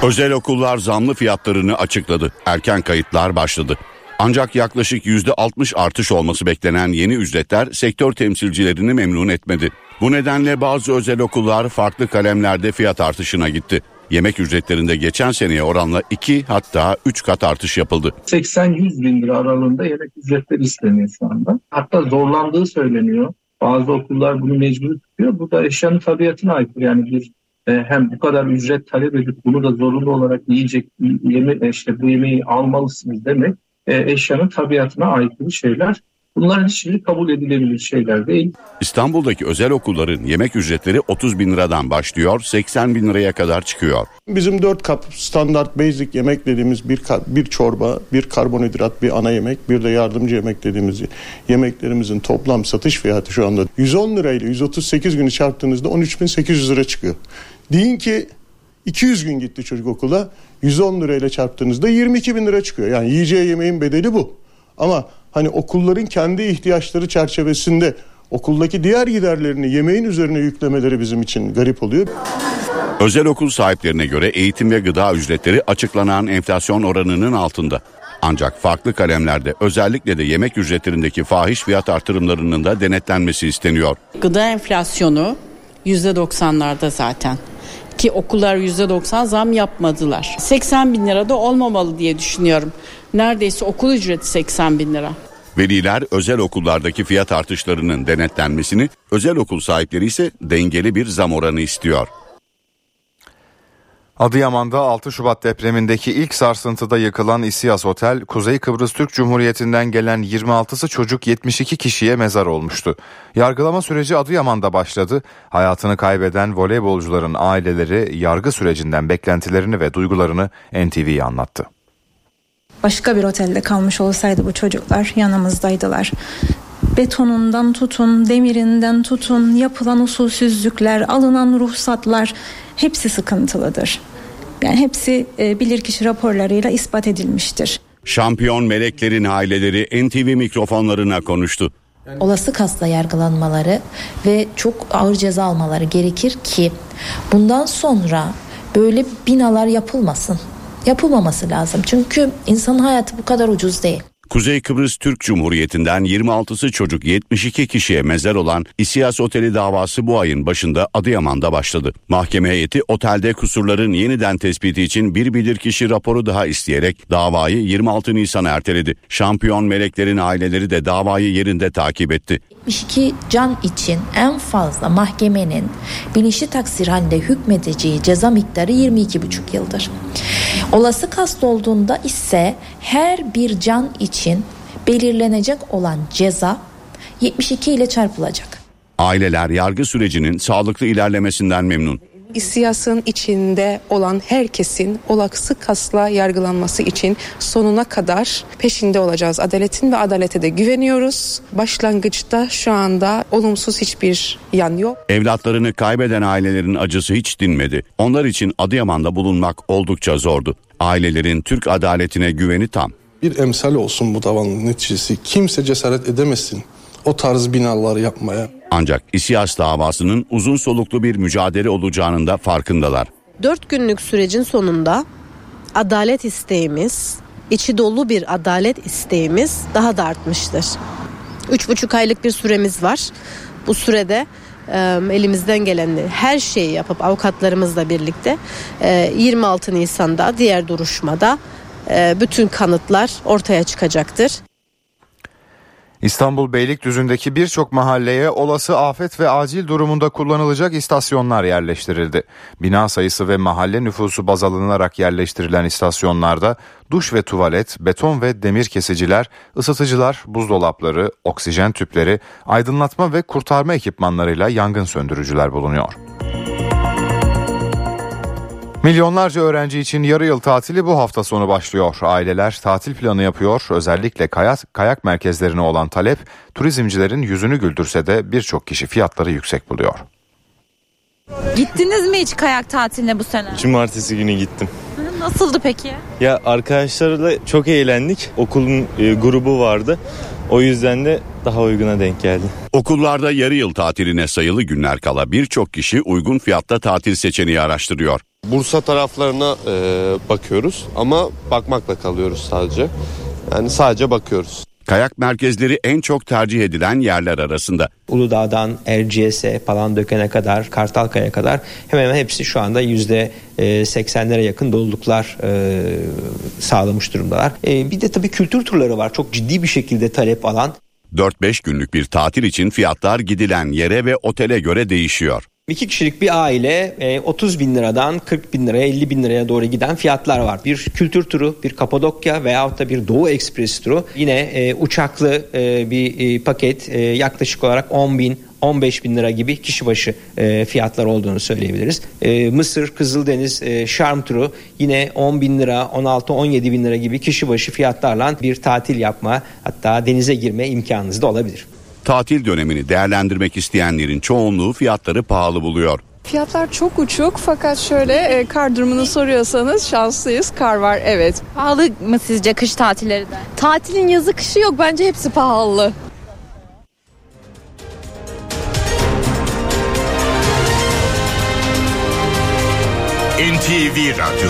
Özel okullar zamlı fiyatlarını açıkladı. Erken kayıtlar başladı. Ancak yaklaşık %60 artış olması beklenen yeni ücretler sektör temsilcilerini memnun etmedi. Bu nedenle bazı özel okullar farklı kalemlerde fiyat artışına gitti. Yemek ücretlerinde geçen seneye oranla 2 hatta 3 kat artış yapıldı. 80-100 bin lira aralığında yemek ücretleri isteniyor şu anda. Hatta zorlandığı söyleniyor. Bazı okullar bunu mecbur tutuyor. Bu da eşyanın tabiatına aykırı. Yani bir e, hem bu kadar ücret talep edip bunu da zorunlu olarak yiyecek yeme, işte bu yemeği almalısınız demek e, eşyanın tabiatına aykırı şeyler. Bunlar hiçbiri kabul edilebilir şeyler değil. İstanbul'daki özel okulların yemek ücretleri 30 bin liradan başlıyor, 80 bin liraya kadar çıkıyor. Bizim 4 kap standart basic yemek dediğimiz bir, bir çorba, bir karbonhidrat, bir ana yemek, bir de yardımcı yemek dediğimiz yemeklerimizin toplam satış fiyatı şu anda 110 lirayla 138 günü çarptığınızda 13.800 lira çıkıyor. Deyin ki 200 gün gitti çocuk okula 110 lirayla çarptığınızda 22 bin lira çıkıyor. Yani yiyeceği yemeğin bedeli bu. Ama hani okulların kendi ihtiyaçları çerçevesinde okuldaki diğer giderlerini yemeğin üzerine yüklemeleri bizim için garip oluyor. Özel okul sahiplerine göre eğitim ve gıda ücretleri açıklanan enflasyon oranının altında. Ancak farklı kalemlerde özellikle de yemek ücretlerindeki fahiş fiyat artırımlarının da denetlenmesi isteniyor. Gıda enflasyonu %90'larda zaten ki okullar %90 zam yapmadılar. 80 bin lira da olmamalı diye düşünüyorum. Neredeyse okul ücreti 80 bin lira. Veliler özel okullardaki fiyat artışlarının denetlenmesini, özel okul sahipleri ise dengeli bir zam oranı istiyor. Adıyaman'da 6 Şubat depremindeki ilk sarsıntıda yıkılan İSİAS Otel, Kuzey Kıbrıs Türk Cumhuriyeti'nden gelen 26'sı çocuk 72 kişiye mezar olmuştu. Yargılama süreci Adıyaman'da başladı. Hayatını kaybeden voleybolcuların aileleri yargı sürecinden beklentilerini ve duygularını NTV'ye anlattı. Başka bir otelde kalmış olsaydı bu çocuklar yanımızdaydılar betonundan tutun, demirinden tutun, yapılan usulsüzlükler, alınan ruhsatlar hepsi sıkıntılıdır. Yani hepsi e, bilirkişi raporlarıyla ispat edilmiştir. Şampiyon meleklerin aileleri NTV mikrofonlarına konuştu. Olası kasla yargılanmaları ve çok ağır ceza almaları gerekir ki bundan sonra böyle binalar yapılmasın. Yapılmaması lazım. Çünkü insanın hayatı bu kadar ucuz değil. Kuzey Kıbrıs Türk Cumhuriyeti'nden 26'sı çocuk 72 kişiye mezar olan İSİAS Oteli davası bu ayın başında Adıyaman'da başladı. Mahkeme heyeti otelde kusurların yeniden tespiti için bir bilirkişi raporu daha isteyerek davayı 26 Nisan'a erteledi. Şampiyon meleklerin aileleri de davayı yerinde takip etti. 72 can için en fazla mahkemenin bilinçli taksir halinde hükmedeceği ceza miktarı 22,5 yıldır. Olası kast olduğunda ise her bir can için belirlenecek olan ceza 72 ile çarpılacak. Aileler yargı sürecinin sağlıklı ilerlemesinden memnun. İSİAS'ın içinde olan herkesin olası kasla yargılanması için sonuna kadar peşinde olacağız. Adaletin ve adalete de güveniyoruz. Başlangıçta şu anda olumsuz hiçbir yan yok. Evlatlarını kaybeden ailelerin acısı hiç dinmedi. Onlar için Adıyaman'da bulunmak oldukça zordu. Ailelerin Türk adaletine güveni tam. Bir emsal olsun bu davanın neticesi. Kimse cesaret edemesin o tarz binalar yapmaya. Ancak İSİAS davasının uzun soluklu bir mücadele olacağının da farkındalar. Dört günlük sürecin sonunda adalet isteğimiz, içi dolu bir adalet isteğimiz daha da artmıştır. Üç buçuk aylık bir süremiz var. Bu sürede elimizden gelen her şeyi yapıp avukatlarımızla birlikte e, 26 Nisan'da diğer duruşmada bütün kanıtlar ortaya çıkacaktır. İstanbul Beylikdüzü'ndeki birçok mahalleye olası afet ve acil durumunda kullanılacak istasyonlar yerleştirildi. Bina sayısı ve mahalle nüfusu baz alınarak yerleştirilen istasyonlarda duş ve tuvalet, beton ve demir kesiciler, ısıtıcılar, buzdolapları, oksijen tüpleri, aydınlatma ve kurtarma ekipmanlarıyla yangın söndürücüler bulunuyor. Milyonlarca öğrenci için yarı yıl tatili bu hafta sonu başlıyor. Aileler tatil planı yapıyor. Özellikle kayak, kayak merkezlerine olan talep turizmcilerin yüzünü güldürse de birçok kişi fiyatları yüksek buluyor. Gittiniz mi hiç kayak tatiline bu sene? Cumartesi günü gittim. Nasıldı peki? Ya arkadaşlarla çok eğlendik. Okulun e, grubu vardı. O yüzden de daha uyguna denk geldi. Okullarda yarı yıl tatiline sayılı günler kala birçok kişi uygun fiyatta tatil seçeneği araştırıyor. Bursa taraflarına e, bakıyoruz ama bakmakla kalıyoruz sadece. Yani sadece bakıyoruz. Kayak merkezleri en çok tercih edilen yerler arasında. Uludağ'dan Erciyes'e, Palandöken'e kadar, Kartalkaya kadar hemen hemen hepsi şu anda yüzde 80'lere yakın doluluklar e, sağlamış durumdalar. E, bir de tabii kültür turları var. Çok ciddi bir şekilde talep alan. 4-5 günlük bir tatil için fiyatlar gidilen yere ve otele göre değişiyor. İki kişilik bir aile 30 e, bin liradan 40 bin liraya 50 bin liraya doğru giden fiyatlar var. Bir kültür turu, bir Kapadokya veyahut da bir Doğu Ekspres turu. Yine e, uçaklı e, bir paket yaklaşık olarak 10 bin 15 bin lira gibi kişi başı fiyatlar olduğunu söyleyebiliriz. Mısır, Kızıldeniz, Şarm turu yine 10 bin lira, 16-17 bin lira gibi kişi başı fiyatlarla bir tatil yapma hatta denize girme imkanınız da olabilir. Tatil dönemini değerlendirmek isteyenlerin çoğunluğu fiyatları pahalı buluyor. Fiyatlar çok uçuk fakat şöyle e, kar durumunu soruyorsanız şanslıyız. Kar var evet. Pahalı mı sizce kış tatilleri de? Tatilin yazı kışı yok bence hepsi pahalı. NTV Radyo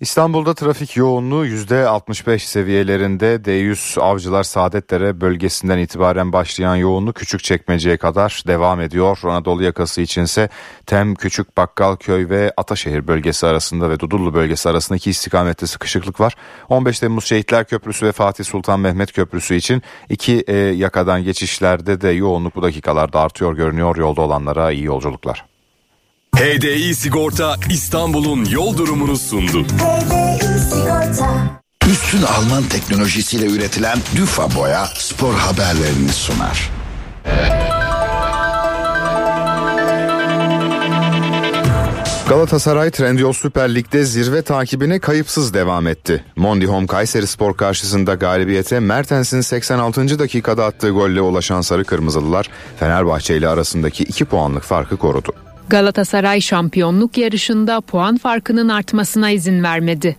İstanbul'da trafik yoğunluğu %65 seviyelerinde D100 Avcılar Saadetlere bölgesinden itibaren başlayan yoğunluk küçük çekmeceye kadar devam ediyor. Anadolu yakası içinse Tem, Küçük Bakkalköy ve Ataşehir bölgesi arasında ve Dudullu bölgesi arasında iki istikamette sıkışıklık var. 15 Temmuz Şehitler Köprüsü ve Fatih Sultan Mehmet Köprüsü için iki e, yakadan geçişlerde de yoğunluk bu dakikalarda artıyor görünüyor. Yolda olanlara iyi yolculuklar. HDI Sigorta İstanbul'un yol durumunu sundu. Üstün Alman teknolojisiyle üretilen Düfa Boya spor haberlerini sunar. Galatasaray Trendyol Süper Lig'de zirve takibine kayıpsız devam etti. Mondi Home Kayseri Spor karşısında galibiyete Mertens'in 86. dakikada attığı golle ulaşan Sarı Kırmızılılar Fenerbahçe ile arasındaki 2 puanlık farkı korudu. Galatasaray şampiyonluk yarışında puan farkının artmasına izin vermedi.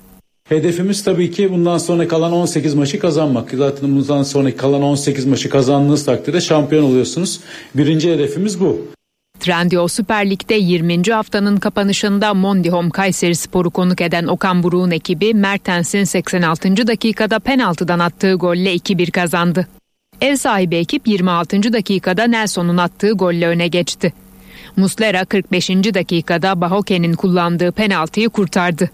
Hedefimiz tabii ki bundan sonra kalan 18 maçı kazanmak. Zaten bundan sonra kalan 18 maçı kazandığınız takdirde şampiyon oluyorsunuz. Birinci hedefimiz bu. Trendyol Süper Lig'de 20. haftanın kapanışında Mondihom Kayseri Sporu konuk eden Okan Buruk'un ekibi Mertens'in 86. dakikada penaltıdan attığı golle 2-1 kazandı. Ev sahibi ekip 26. dakikada Nelson'un attığı golle öne geçti. Muslera 45. dakikada Bahoke'nin kullandığı penaltıyı kurtardı.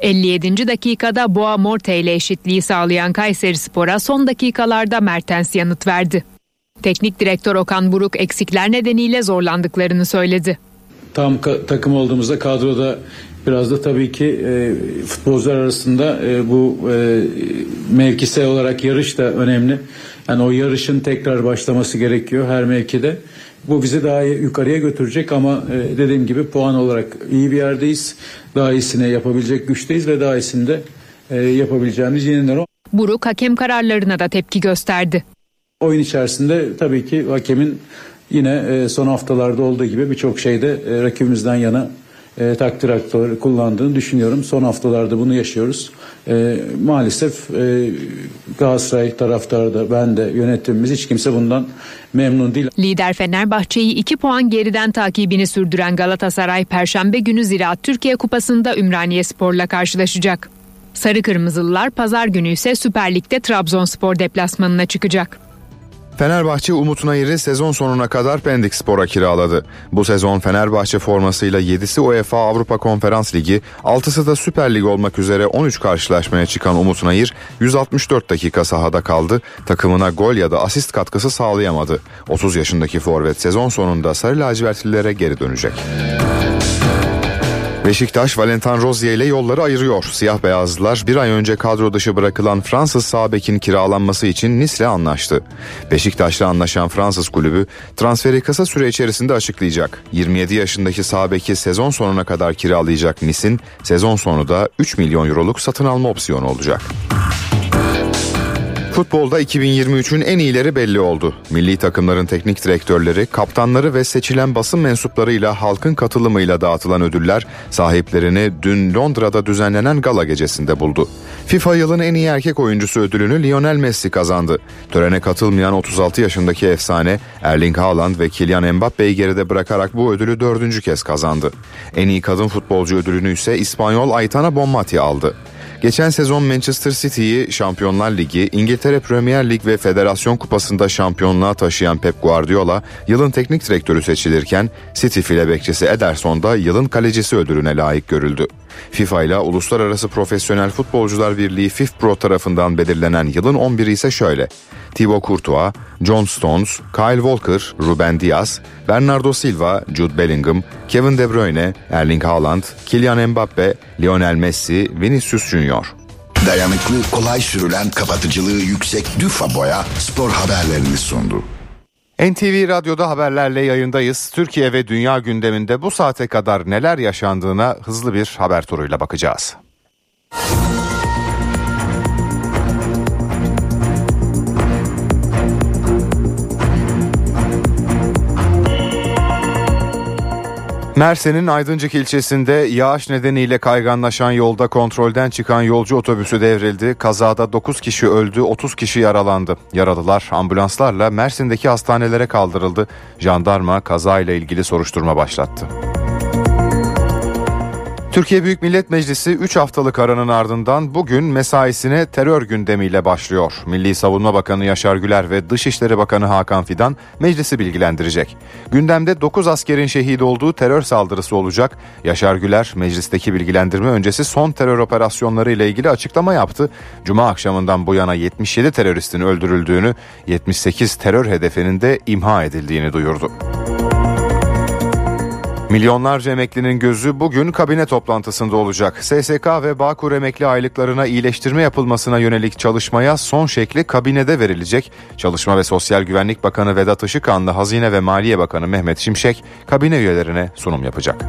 57. dakikada Boğa Morte ile eşitliği sağlayan Kayseri Spor'a son dakikalarda Mertens yanıt verdi. Teknik direktör Okan Buruk eksikler nedeniyle zorlandıklarını söyledi. Tam ka- takım olduğumuzda kadroda biraz da tabii ki e, futbolcular arasında e, bu e, mevkisel olarak yarış da önemli. Yani o yarışın tekrar başlaması gerekiyor her mevkide. Bu bizi daha yukarıya götürecek ama e, dediğim gibi puan olarak iyi bir yerdeyiz. Daha iyisine yapabilecek güçteyiz ve daha iyisini de e, yapabileceğimiz inanıyorum. Buruk hakem kararlarına da tepki gösterdi. Oyun içerisinde tabii ki hakemin yine e, son haftalarda olduğu gibi birçok şeyde e, rakibimizden yana e, takdir hakları kullandığını düşünüyorum. Son haftalarda bunu yaşıyoruz. E, maalesef e, Galatasaray taraftarı da ben de yönetimimiz hiç kimse bundan memnun değil. Lider Fenerbahçe'yi 2 puan geriden takibini sürdüren Galatasaray Perşembe günü Ziraat Türkiye Kupası'nda Ümraniye Spor'la karşılaşacak. Sarı Kırmızılılar pazar günü ise Süper Lig'de Trabzonspor deplasmanına çıkacak. Fenerbahçe Umut Nayır'ı sezon sonuna kadar Pendik Spor'a kiraladı. Bu sezon Fenerbahçe formasıyla 7'si UEFA Avrupa Konferans Ligi, 6'sı da Süper Lig olmak üzere 13 karşılaşmaya çıkan Umut Nayır 164 dakika sahada kaldı. Takımına gol ya da asist katkısı sağlayamadı. 30 yaşındaki forvet sezon sonunda Sarı Lacivertlilere geri dönecek. Beşiktaş Valentin Rozier ile yolları ayırıyor. Siyah beyazlılar bir ay önce kadro dışı bırakılan Fransız sağ bekin kiralanması için Nice'le anlaştı. Beşiktaş'la anlaşan Fransız kulübü transferi kısa süre içerisinde açıklayacak. 27 yaşındaki sağ beki sezon sonuna kadar kiralayacak Nice'in sezon sonu da 3 milyon euroluk satın alma opsiyonu olacak. Futbolda 2023'ün en iyileri belli oldu. Milli takımların teknik direktörleri, kaptanları ve seçilen basın mensuplarıyla halkın katılımıyla dağıtılan ödüller sahiplerini dün Londra'da düzenlenen gala gecesinde buldu. FIFA yılın en iyi erkek oyuncusu ödülünü Lionel Messi kazandı. Törene katılmayan 36 yaşındaki efsane Erling Haaland ve Kylian Mbappe'yi geride bırakarak bu ödülü dördüncü kez kazandı. En iyi kadın futbolcu ödülünü ise İspanyol Aitana Bonmati aldı. Geçen sezon Manchester City'yi Şampiyonlar Ligi, İngiltere Premier Lig ve Federasyon Kupası'nda şampiyonluğa taşıyan Pep Guardiola yılın teknik direktörü seçilirken City file bekçisi Ederson da yılın kalecisi ödülüne layık görüldü. FIFA ile Uluslararası Profesyonel Futbolcular Birliği FIFPro tarafından belirlenen yılın 11'i ise şöyle. Thibaut Courtois, John Stones, Kyle Walker, Ruben Diaz, Bernardo Silva, Jude Bellingham, Kevin De Bruyne, Erling Haaland, Kylian Mbappe, Lionel Messi, Vinicius Junior. Dayanıklı, kolay sürülen, kapatıcılığı yüksek Düfa Boya spor haberlerini sundu. NTV Radyo'da haberlerle yayındayız. Türkiye ve dünya gündeminde bu saate kadar neler yaşandığına hızlı bir haber turuyla bakacağız. Mersin'in Aydıncık ilçesinde yağış nedeniyle kayganlaşan yolda kontrolden çıkan yolcu otobüsü devrildi. Kazada 9 kişi öldü, 30 kişi yaralandı. Yaralılar ambulanslarla Mersin'deki hastanelere kaldırıldı. Jandarma kazayla ilgili soruşturma başlattı. Türkiye Büyük Millet Meclisi 3 haftalık aranın ardından bugün mesaisine terör gündemiyle başlıyor. Milli Savunma Bakanı Yaşar Güler ve Dışişleri Bakanı Hakan Fidan meclisi bilgilendirecek. Gündemde 9 askerin şehit olduğu terör saldırısı olacak. Yaşar Güler meclisteki bilgilendirme öncesi son terör operasyonları ile ilgili açıklama yaptı. Cuma akşamından bu yana 77 teröristin öldürüldüğünü, 78 terör hedefinin de imha edildiğini duyurdu. Milyonlarca emeklinin gözü bugün kabine toplantısında olacak. SSK ve Bağkur emekli aylıklarına iyileştirme yapılmasına yönelik çalışmaya son şekli kabinede verilecek. Çalışma ve Sosyal Güvenlik Bakanı Vedat Işıkhan'la Hazine ve Maliye Bakanı Mehmet Şimşek kabine üyelerine sunum yapacak.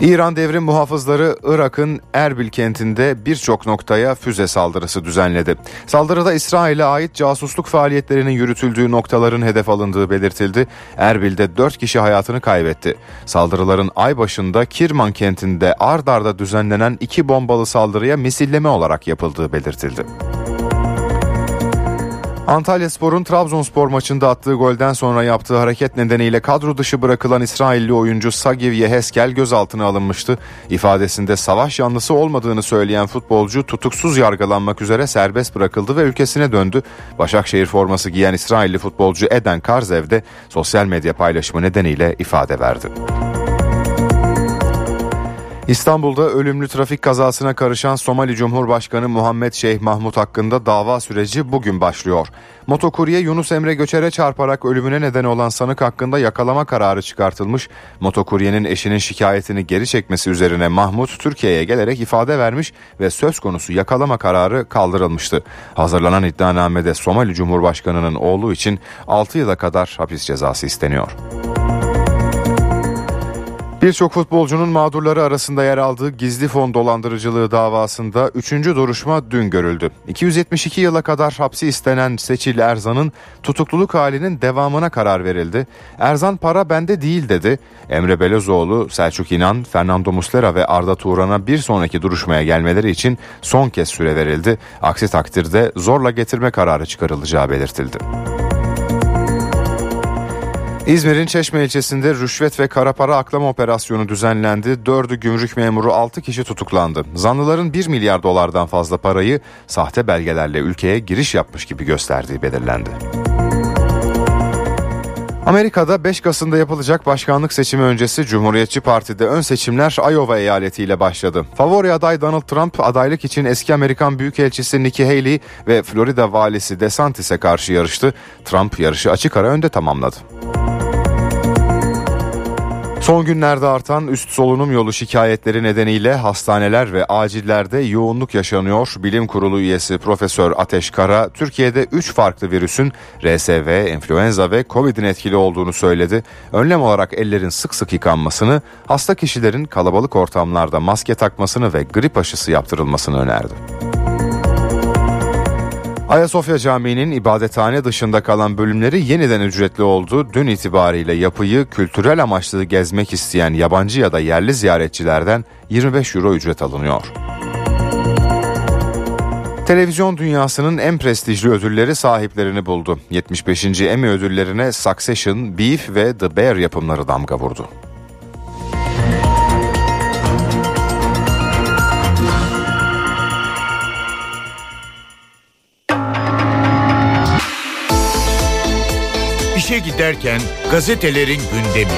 İran devrim muhafızları Irak'ın Erbil kentinde birçok noktaya füze saldırısı düzenledi. Saldırıda İsrail'e ait casusluk faaliyetlerinin yürütüldüğü noktaların hedef alındığı belirtildi. Erbil'de 4 kişi hayatını kaybetti. Saldırıların ay başında Kirman kentinde ard arda düzenlenen iki bombalı saldırıya misilleme olarak yapıldığı belirtildi. Antalya Spor'un Trabzonspor maçında attığı golden sonra yaptığı hareket nedeniyle kadro dışı bırakılan İsrailli oyuncu Sagiv Yeheskel gözaltına alınmıştı. İfadesinde savaş yanlısı olmadığını söyleyen futbolcu tutuksuz yargılanmak üzere serbest bırakıldı ve ülkesine döndü. Başakşehir forması giyen İsrailli futbolcu Eden Karzev de sosyal medya paylaşımı nedeniyle ifade verdi. İstanbul'da ölümlü trafik kazasına karışan Somali Cumhurbaşkanı Muhammed Şeyh Mahmut hakkında dava süreci bugün başlıyor. Motokurye Yunus Emre Göçer'e çarparak ölümüne neden olan sanık hakkında yakalama kararı çıkartılmış. Motokuryenin eşinin şikayetini geri çekmesi üzerine Mahmut Türkiye'ye gelerek ifade vermiş ve söz konusu yakalama kararı kaldırılmıştı. Hazırlanan iddianamede Somali Cumhurbaşkanı'nın oğlu için 6 yıla kadar hapis cezası isteniyor. Birçok futbolcunun mağdurları arasında yer aldığı gizli fon dolandırıcılığı davasında 3. duruşma dün görüldü. 272 yıla kadar hapsi istenen Seçil Erzan'ın tutukluluk halinin devamına karar verildi. Erzan para bende değil dedi. Emre Belözoğlu, Selçuk İnan, Fernando Muslera ve Arda Turan'a bir sonraki duruşmaya gelmeleri için son kez süre verildi. Aksi takdirde zorla getirme kararı çıkarılacağı belirtildi. İzmir'in Çeşme ilçesinde rüşvet ve kara para aklama operasyonu düzenlendi. Dördü gümrük memuru 6 kişi tutuklandı. Zanlıların 1 milyar dolardan fazla parayı sahte belgelerle ülkeye giriş yapmış gibi gösterdiği belirlendi. Amerika'da 5 Kasım'da yapılacak başkanlık seçimi öncesi Cumhuriyetçi Parti'de ön seçimler Iowa eyaletiyle başladı. Favori aday Donald Trump adaylık için eski Amerikan Büyükelçisi Nikki Haley ve Florida valisi DeSantis'e karşı yarıştı. Trump yarışı açık ara önde tamamladı. Son günlerde artan üst solunum yolu şikayetleri nedeniyle hastaneler ve acillerde yoğunluk yaşanıyor. Bilim Kurulu üyesi Profesör Ateş Kara, Türkiye'de 3 farklı virüsün RSV, influenza ve Covid'in etkili olduğunu söyledi. Önlem olarak ellerin sık sık yıkanmasını, hasta kişilerin kalabalık ortamlarda maske takmasını ve grip aşısı yaptırılmasını önerdi. Ayasofya Camii'nin ibadethane dışında kalan bölümleri yeniden ücretli oldu. Dün itibariyle yapıyı kültürel amaçlı gezmek isteyen yabancı ya da yerli ziyaretçilerden 25 euro ücret alınıyor. Televizyon dünyasının en prestijli ödülleri sahiplerini buldu. 75. Emmy ödüllerine Succession, Beef ve The Bear yapımları damga vurdu. İşe giderken gazetelerin gündemi.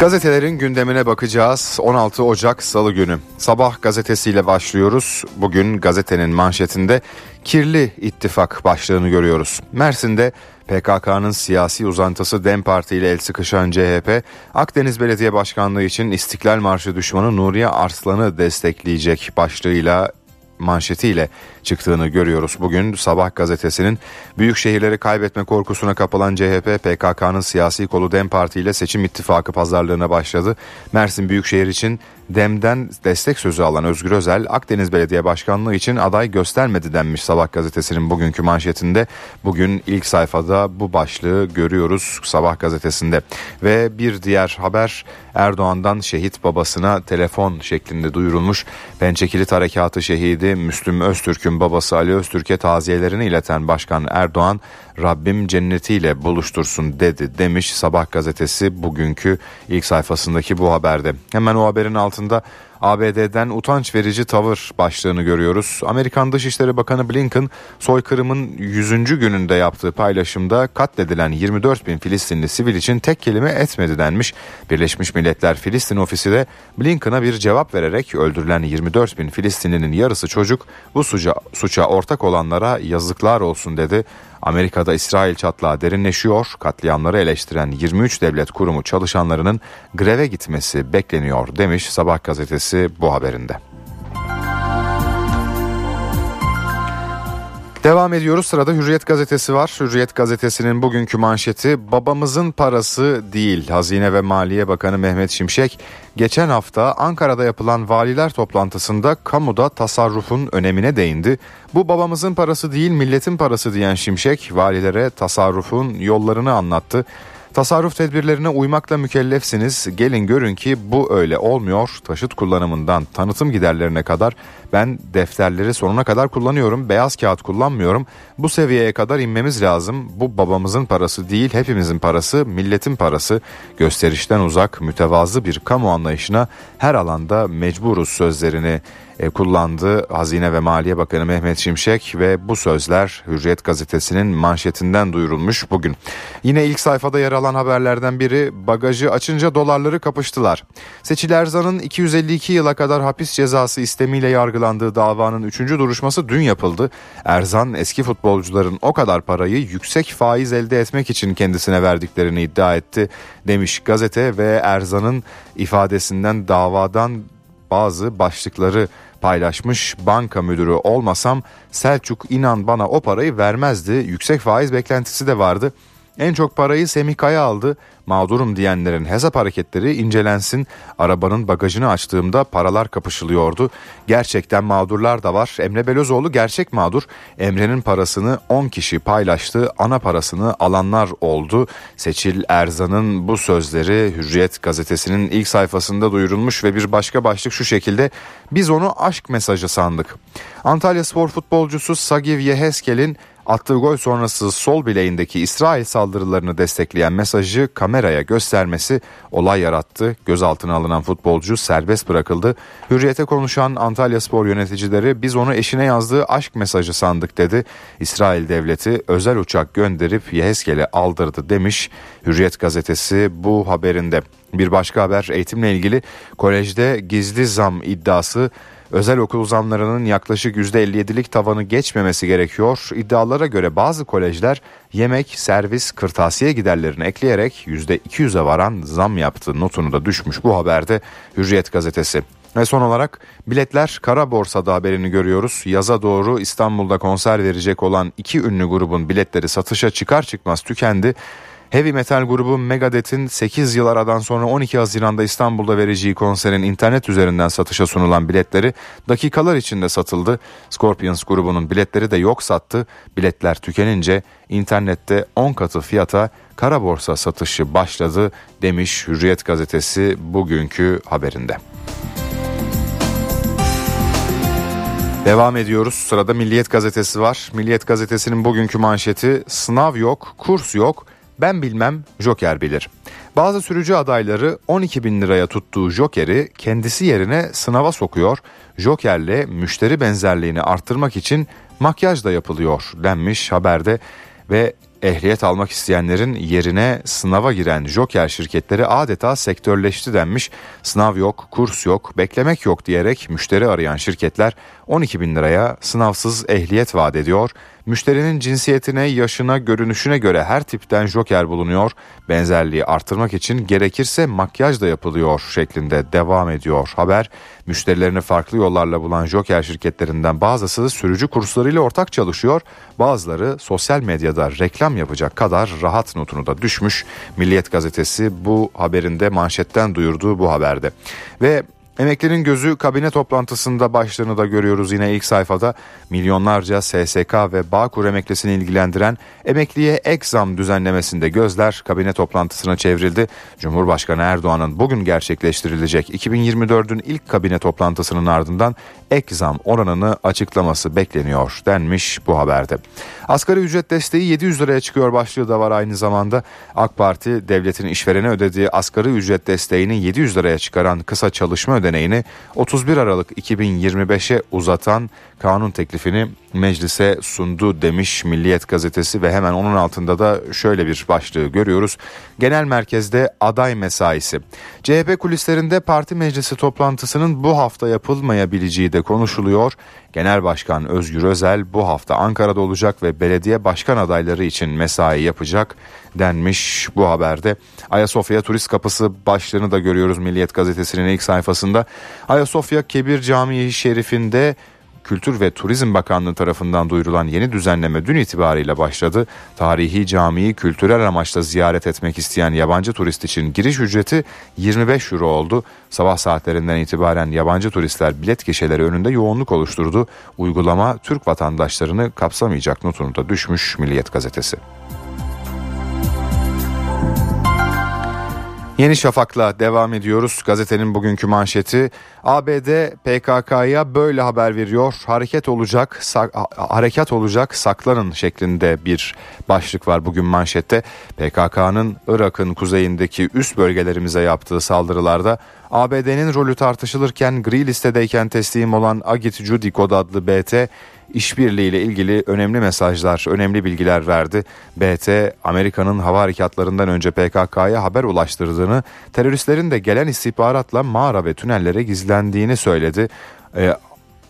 Gazetelerin gündemine bakacağız. 16 Ocak Salı günü. Sabah gazetesiyle başlıyoruz. Bugün gazetenin manşetinde kirli ittifak başlığını görüyoruz. Mersin'de PKK'nın siyasi uzantısı DEM Parti ile el sıkışan CHP, Akdeniz Belediye Başkanlığı için İstiklal Marşı düşmanı Nuriye Arslan'ı destekleyecek başlığıyla manşetiyle çıktığını görüyoruz. Bugün Sabah gazetesinin büyük şehirleri kaybetme korkusuna kapılan CHP PKK'nın siyasi kolu DEM Parti ile seçim ittifakı pazarlığına başladı. Mersin Büyükşehir için DEM'den destek sözü alan Özgür Özel Akdeniz Belediye Başkanlığı için aday göstermedi denmiş Sabah gazetesinin bugünkü manşetinde. Bugün ilk sayfada bu başlığı görüyoruz Sabah gazetesinde. Ve bir diğer haber Erdoğan'dan şehit babasına telefon şeklinde duyurulmuş. Pençekilit Harekatı şehidi Müslüm Öztürk'ün babası Ali Öztürk'e taziyelerini ileten Başkan Erdoğan Rabbim cennetiyle buluştursun dedi demiş Sabah gazetesi bugünkü ilk sayfasındaki bu haberde. Hemen o haberin altında ABD'den utanç verici tavır başlığını görüyoruz. Amerikan Dışişleri Bakanı Blinken soykırımın 100. gününde yaptığı paylaşımda katledilen 24 bin Filistinli sivil için tek kelime etmedi denmiş. Birleşmiş Milletler Filistin ofisi de Blinken'a bir cevap vererek öldürülen 24 bin Filistinlinin yarısı çocuk bu suça, suça ortak olanlara yazıklar olsun dedi. Amerika'da İsrail çatlağı derinleşiyor. Katliamları eleştiren 23 devlet kurumu çalışanlarının greve gitmesi bekleniyor demiş Sabah gazetesi bu haberinde. Devam ediyoruz. Sırada Hürriyet gazetesi var. Hürriyet gazetesinin bugünkü manşeti babamızın parası değil. Hazine ve Maliye Bakanı Mehmet Şimşek geçen hafta Ankara'da yapılan valiler toplantısında kamuda tasarrufun önemine değindi. Bu babamızın parası değil milletin parası diyen Şimşek valilere tasarrufun yollarını anlattı. Tasarruf tedbirlerine uymakla mükellefsiniz. Gelin görün ki bu öyle olmuyor. Taşıt kullanımından tanıtım giderlerine kadar ben defterleri sonuna kadar kullanıyorum. Beyaz kağıt kullanmıyorum. Bu seviyeye kadar inmemiz lazım. Bu babamızın parası değil, hepimizin parası, milletin parası. Gösterişten uzak, mütevazı bir kamu anlayışına her alanda mecburuz sözlerini e, kullandı Hazine ve Maliye Bakanı Mehmet Şimşek ve bu sözler Hürriyet gazetesinin manşetinden duyurulmuş bugün. Yine ilk sayfada yer alan haberlerden biri bagajı açınca dolarları kapıştılar. Seçil Erzan'ın 252 yıla kadar hapis cezası istemiyle yargılandığı davanın 3. duruşması dün yapıldı. Erzan eski futbolcuların o kadar parayı yüksek faiz elde etmek için kendisine verdiklerini iddia etti demiş gazete ve Erzan'ın ifadesinden davadan bazı başlıkları paylaşmış. Banka müdürü olmasam Selçuk inan bana o parayı vermezdi. Yüksek faiz beklentisi de vardı. En çok parayı Semih Kaya aldı. Mağdurum diyenlerin hesap hareketleri incelensin. Arabanın bagajını açtığımda paralar kapışılıyordu. Gerçekten mağdurlar da var. Emre Belözoğlu gerçek mağdur. Emre'nin parasını 10 kişi paylaştı. Ana parasını alanlar oldu. Seçil Erzan'ın bu sözleri Hürriyet gazetesinin ilk sayfasında duyurulmuş ve bir başka başlık şu şekilde. Biz onu aşk mesajı sandık. Antalya spor futbolcusu Sagiv Yeheskel'in Attığı gol sonrası sol bileğindeki İsrail saldırılarını destekleyen mesajı kameraya göstermesi olay yarattı. Gözaltına alınan futbolcu serbest bırakıldı. Hürriyete konuşan Antalya Spor yöneticileri biz onu eşine yazdığı aşk mesajı sandık dedi. İsrail devleti özel uçak gönderip Yeheskel'i aldırdı demiş. Hürriyet gazetesi bu haberinde. Bir başka haber eğitimle ilgili kolejde gizli zam iddiası Özel okul zamlarının yaklaşık %57'lik tavanı geçmemesi gerekiyor. İddialara göre bazı kolejler yemek, servis, kırtasiye giderlerini ekleyerek %200'e varan zam yaptı notunu da düşmüş bu haberde Hürriyet gazetesi. Ve son olarak biletler kara borsada haberini görüyoruz. Yaza doğru İstanbul'da konser verecek olan iki ünlü grubun biletleri satışa çıkar çıkmaz tükendi. Heavy metal grubu Megadeth'in 8 yıl aradan sonra 12 Haziran'da İstanbul'da vereceği konserin internet üzerinden satışa sunulan biletleri dakikalar içinde satıldı. Scorpions grubunun biletleri de yok sattı. Biletler tükenince internette 10 katı fiyata kara borsa satışı başladı demiş Hürriyet gazetesi bugünkü haberinde. Devam ediyoruz. Sırada Milliyet gazetesi var. Milliyet gazetesinin bugünkü manşeti sınav yok, kurs yok, ben bilmem Joker bilir. Bazı sürücü adayları 12 bin liraya tuttuğu Joker'i kendisi yerine sınava sokuyor. Joker'le müşteri benzerliğini arttırmak için makyaj da yapılıyor denmiş haberde ve ehliyet almak isteyenlerin yerine sınava giren Joker şirketleri adeta sektörleşti denmiş. Sınav yok, kurs yok, beklemek yok diyerek müşteri arayan şirketler 12 bin liraya sınavsız ehliyet vaat ediyor. Müşterinin cinsiyetine, yaşına, görünüşüne göre her tipten joker bulunuyor. Benzerliği artırmak için gerekirse makyaj da yapılıyor şeklinde devam ediyor haber. Müşterilerini farklı yollarla bulan joker şirketlerinden bazısı sürücü kurslarıyla ortak çalışıyor. Bazıları sosyal medyada reklam yapacak kadar rahat notunu da düşmüş. Milliyet gazetesi bu haberinde manşetten duyurduğu bu haberde. Ve Emeklinin gözü kabine toplantısında başlığını da görüyoruz yine ilk sayfada. Milyonlarca SSK ve Bağkur emeklisini ilgilendiren emekliye ek zam düzenlemesinde gözler kabine toplantısına çevrildi. Cumhurbaşkanı Erdoğan'ın bugün gerçekleştirilecek 2024'ün ilk kabine toplantısının ardından ek zam oranını açıklaması bekleniyor denmiş bu haberde. Asgari ücret desteği 700 liraya çıkıyor başlığı da var aynı zamanda. AK Parti devletin işverene ödediği asgari ücret desteğini 700 liraya çıkaran kısa çalışma ödeneğini 31 Aralık 2025'e uzatan kanun teklifini meclise sundu demiş Milliyet gazetesi ve hemen onun altında da şöyle bir başlığı görüyoruz. Genel merkezde aday mesaisi. CHP kulislerinde parti meclisi toplantısının bu hafta yapılmayabileceği de konuşuluyor. Genel Başkan Özgür Özel bu hafta Ankara'da olacak ve belediye başkan adayları için mesai yapacak denmiş bu haberde. Ayasofya Turist Kapısı başlığını da görüyoruz Milliyet Gazetesi'nin ilk sayfasında. Ayasofya Kebir Camii Şerif'inde Kültür ve Turizm Bakanlığı tarafından duyurulan yeni düzenleme dün itibariyle başladı. Tarihi camiyi kültürel amaçla ziyaret etmek isteyen yabancı turist için giriş ücreti 25 euro oldu. Sabah saatlerinden itibaren yabancı turistler bilet gişeleri önünde yoğunluk oluşturdu. Uygulama Türk vatandaşlarını kapsamayacak notunu da düşmüş Milliyet gazetesi. Yeni Şafak'la devam ediyoruz. Gazetenin bugünkü manşeti ABD PKK'ya böyle haber veriyor. Hareket olacak, harekat olacak, saklanın şeklinde bir başlık var bugün manşette. PKK'nın Irak'ın kuzeyindeki üst bölgelerimize yaptığı saldırılarda ABD'nin rolü tartışılırken gri listedeyken teslim olan Agit Judikod adlı BT işbirliğiyle ilgili önemli mesajlar, önemli bilgiler verdi. BT, Amerika'nın hava harekatlarından önce PKK'ya haber ulaştırdığını, teröristlerin de gelen istihbaratla mağara ve tünellere gizlendiğini söyledi. Ee,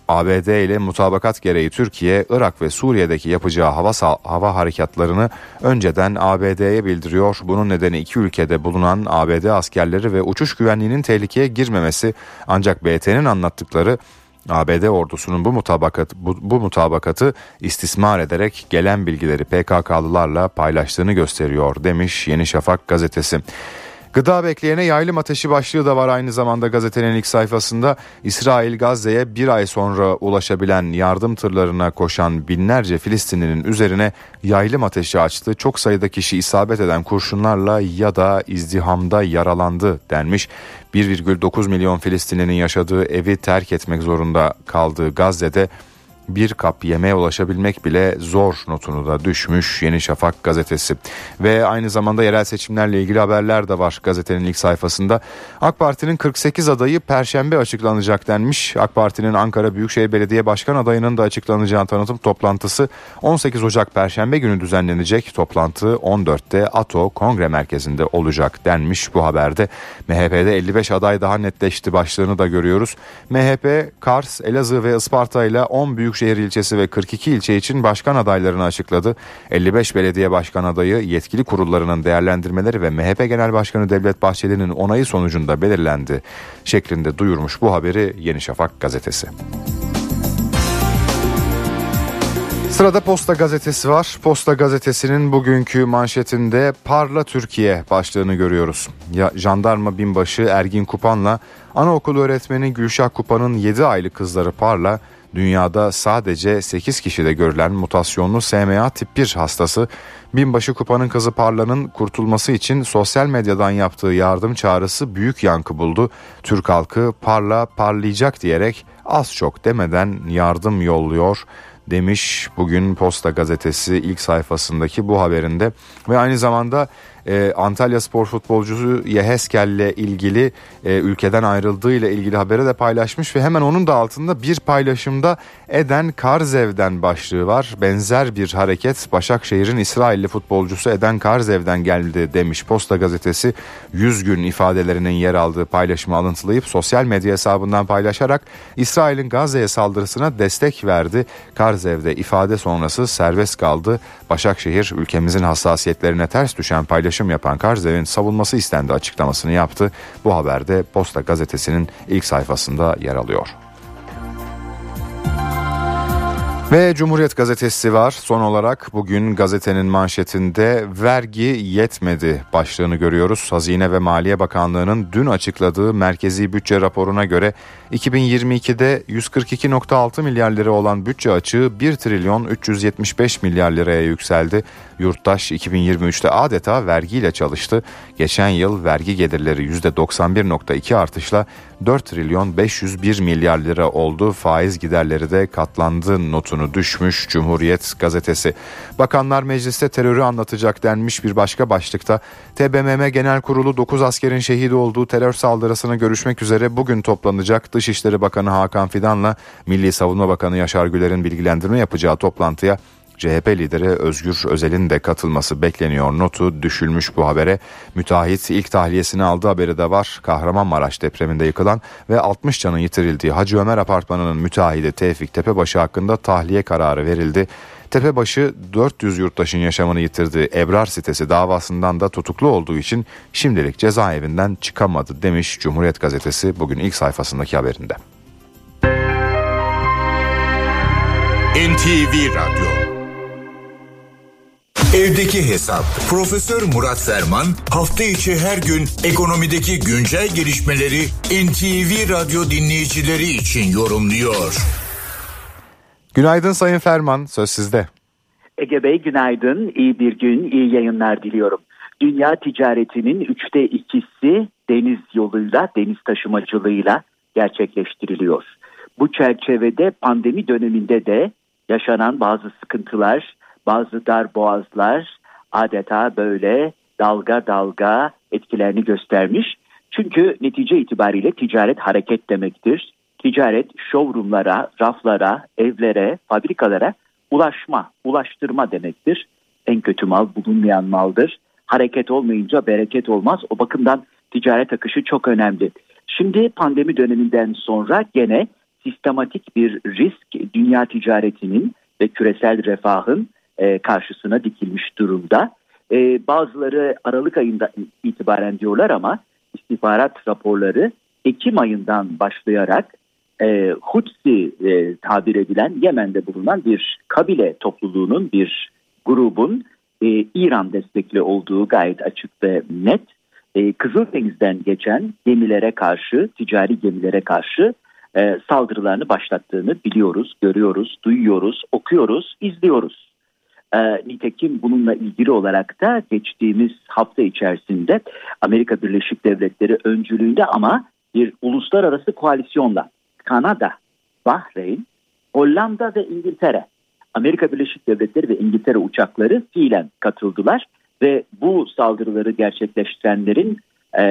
ABD ile mutabakat gereği Türkiye, Irak ve Suriye'deki yapacağı hava hava harekatlarını önceden ABD'ye bildiriyor. Bunun nedeni iki ülkede bulunan ABD askerleri ve uçuş güvenliğinin tehlikeye girmemesi. Ancak BT'nin anlattıkları ABD ordusunun bu mutabakat bu, bu mutabakatı istismar ederek gelen bilgileri PKK'lılarla paylaştığını gösteriyor demiş Yeni Şafak gazetesi. Gıda bekleyene yaylım ateşi başlığı da var aynı zamanda gazetenin ilk sayfasında. İsrail Gazze'ye bir ay sonra ulaşabilen yardım tırlarına koşan binlerce Filistinlinin üzerine yaylım ateşi açtı. Çok sayıda kişi isabet eden kurşunlarla ya da izdihamda yaralandı denmiş. 1,9 milyon Filistinlinin yaşadığı evi terk etmek zorunda kaldığı Gazze'de bir kap yemeğe ulaşabilmek bile zor notunu da düşmüş Yeni Şafak gazetesi. Ve aynı zamanda yerel seçimlerle ilgili haberler de var gazetenin ilk sayfasında. AK Parti'nin 48 adayı perşembe açıklanacak denmiş. AK Parti'nin Ankara Büyükşehir Belediye Başkan adayının da açıklanacağı tanıtım toplantısı 18 Ocak perşembe günü düzenlenecek. Toplantı 14'te ATO Kongre Merkezi'nde olacak denmiş bu haberde. MHP'de 55 aday daha netleşti başlığını da görüyoruz. MHP, Kars, Elazığ ve Isparta ile 10 büyük Büyükşehir ilçesi ve 42 ilçe için başkan adaylarını açıkladı. 55 belediye başkan adayı yetkili kurullarının değerlendirmeleri ve MHP Genel Başkanı Devlet Bahçeli'nin onayı sonucunda belirlendi şeklinde duyurmuş bu haberi Yeni Şafak gazetesi. Sırada Posta Gazetesi var. Posta Gazetesi'nin bugünkü manşetinde Parla Türkiye başlığını görüyoruz. Ya, jandarma binbaşı Ergin Kupan'la anaokul öğretmeni Gülşah Kupan'ın 7 aylık kızları Parla Dünyada sadece 8 kişide görülen mutasyonlu SMA tip 1 hastası binbaşı kupanın kızı Parla'nın kurtulması için sosyal medyadan yaptığı yardım çağrısı büyük yankı buldu. Türk halkı Parla parlayacak diyerek az çok demeden yardım yolluyor demiş bugün Posta Gazetesi ilk sayfasındaki bu haberinde ve aynı zamanda e, Antalya spor futbolcusu Yeheskel ile ilgili e, ülkeden ayrıldığı ile ilgili haberi de paylaşmış ve hemen onun da altında bir paylaşımda Eden Karzev'den başlığı var. Benzer bir hareket Başakşehir'in İsrailli futbolcusu Eden Karzev'den geldi demiş Posta gazetesi 100 gün ifadelerinin yer aldığı paylaşımı alıntılayıp sosyal medya hesabından paylaşarak İsrail'in Gazze'ye saldırısına destek verdi. Karzev'de ifade sonrası serbest kaldı. Başakşehir ülkemizin hassasiyetlerine ters düşen paylaşım yapan Karzev'in savunması istendi açıklamasını yaptı. Bu haberde Posta gazetesinin ilk sayfasında yer alıyor. Ve Cumhuriyet Gazetesi var. Son olarak bugün gazetenin manşetinde vergi yetmedi başlığını görüyoruz. Hazine ve Maliye Bakanlığı'nın dün açıkladığı merkezi bütçe raporuna göre 2022'de 142.6 milyar lira olan bütçe açığı 1 trilyon 375 milyar liraya yükseldi. Yurttaş 2023'te adeta vergiyle çalıştı. Geçen yıl vergi gelirleri %91.2 artışla 4 trilyon 501 milyar lira oldu. Faiz giderleri de katlandı notunu düşmüş Cumhuriyet gazetesi. Bakanlar Mecliste terörü anlatacak denmiş bir başka başlıkta TBMM Genel Kurulu 9 askerin şehit olduğu terör saldırısını görüşmek üzere bugün toplanacak. Dışişleri Bakanı Hakan Fidan'la Milli Savunma Bakanı Yaşar Güler'in bilgilendirme yapacağı toplantıya CHP lideri Özgür Özel'in de katılması bekleniyor. Notu düşülmüş bu habere. Müteahhit ilk tahliyesini aldığı haberi de var. Kahramanmaraş depreminde yıkılan ve 60 canın yitirildiği Hacı Ömer Apartmanı'nın müteahhidi Tevfik Tepebaşı hakkında tahliye kararı verildi. Tepebaşı 400 yurttaşın yaşamını yitirdiği Ebrar sitesi davasından da tutuklu olduğu için şimdilik cezaevinden çıkamadı demiş Cumhuriyet Gazetesi bugün ilk sayfasındaki haberinde. NTV Radyo Evdeki Hesap. Profesör Murat Ferman hafta içi her gün ekonomideki güncel gelişmeleri NTV Radyo dinleyicileri için yorumluyor. Günaydın Sayın Ferman, söz sizde. Ege Bey günaydın, iyi bir gün, iyi yayınlar diliyorum. Dünya ticaretinin üçte ikisi deniz yoluyla, deniz taşımacılığıyla gerçekleştiriliyor. Bu çerçevede pandemi döneminde de yaşanan bazı sıkıntılar, bazı dar boğazlar adeta böyle dalga dalga etkilerini göstermiş. Çünkü netice itibariyle ticaret hareket demektir. Ticaret showroomlara, raflara, evlere, fabrikalara ulaşma, ulaştırma demektir. En kötü mal bulunmayan maldır. Hareket olmayınca bereket olmaz. O bakımdan ticaret akışı çok önemli. Şimdi pandemi döneminden sonra gene sistematik bir risk dünya ticaretinin ve küresel refahın e, karşısına dikilmiş durumda. E, bazıları Aralık ayında itibaren diyorlar ama istihbarat raporları Ekim ayından başlayarak e, Hutsi e, tabir edilen Yemen'de bulunan bir kabile topluluğunun bir grubun İran destekli olduğu gayet açık ve net. E, Kızıldeniz'den geçen gemilere karşı, ticari gemilere karşı saldırılarını başlattığını biliyoruz, görüyoruz, duyuyoruz, okuyoruz, izliyoruz. E, nitekim bununla ilgili olarak da geçtiğimiz hafta içerisinde Amerika Birleşik Devletleri öncülüğünde ama bir uluslararası koalisyonla Kanada, Bahreyn, Hollanda ve İngiltere, Amerika Birleşik Devletleri ve İngiltere uçakları fiilen katıldılar ve bu saldırıları gerçekleştirenlerin e,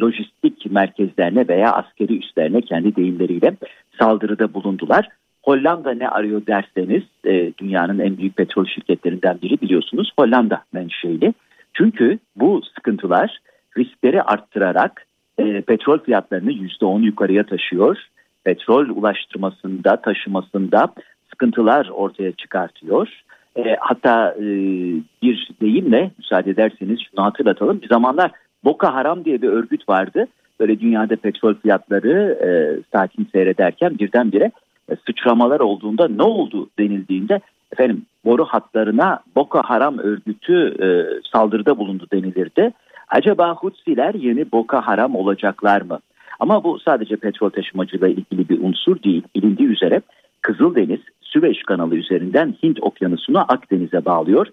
lojistik merkezlerine veya askeri üslerine kendi deyimleriyle saldırıda bulundular. Hollanda ne arıyor derseniz e, dünyanın en büyük petrol şirketlerinden biri biliyorsunuz Hollanda menşeli. Çünkü bu sıkıntılar riskleri arttırarak e, petrol fiyatlarını %10 yukarıya taşıyor. Petrol ulaştırmasında, taşımasında sıkıntılar ortaya çıkartıyor. E, hatta e, bir deyimle müsaade ederseniz şunu hatırlatalım. Bir zamanlar Boko Haram diye bir örgüt vardı. Böyle dünyada petrol fiyatları e, sakin seyrederken birdenbire sıçramalar olduğunda ne oldu denildiğinde efendim boru hatlarına Boko Haram örgütü e, saldırıda bulundu denilirdi. Acaba Hutsiler yeni Boko Haram olacaklar mı? Ama bu sadece petrol taşımacılığı ilgili bir unsur değil. Bilindiği üzere Kızıldeniz Süveyş kanalı üzerinden Hint okyanusunu Akdeniz'e bağlıyor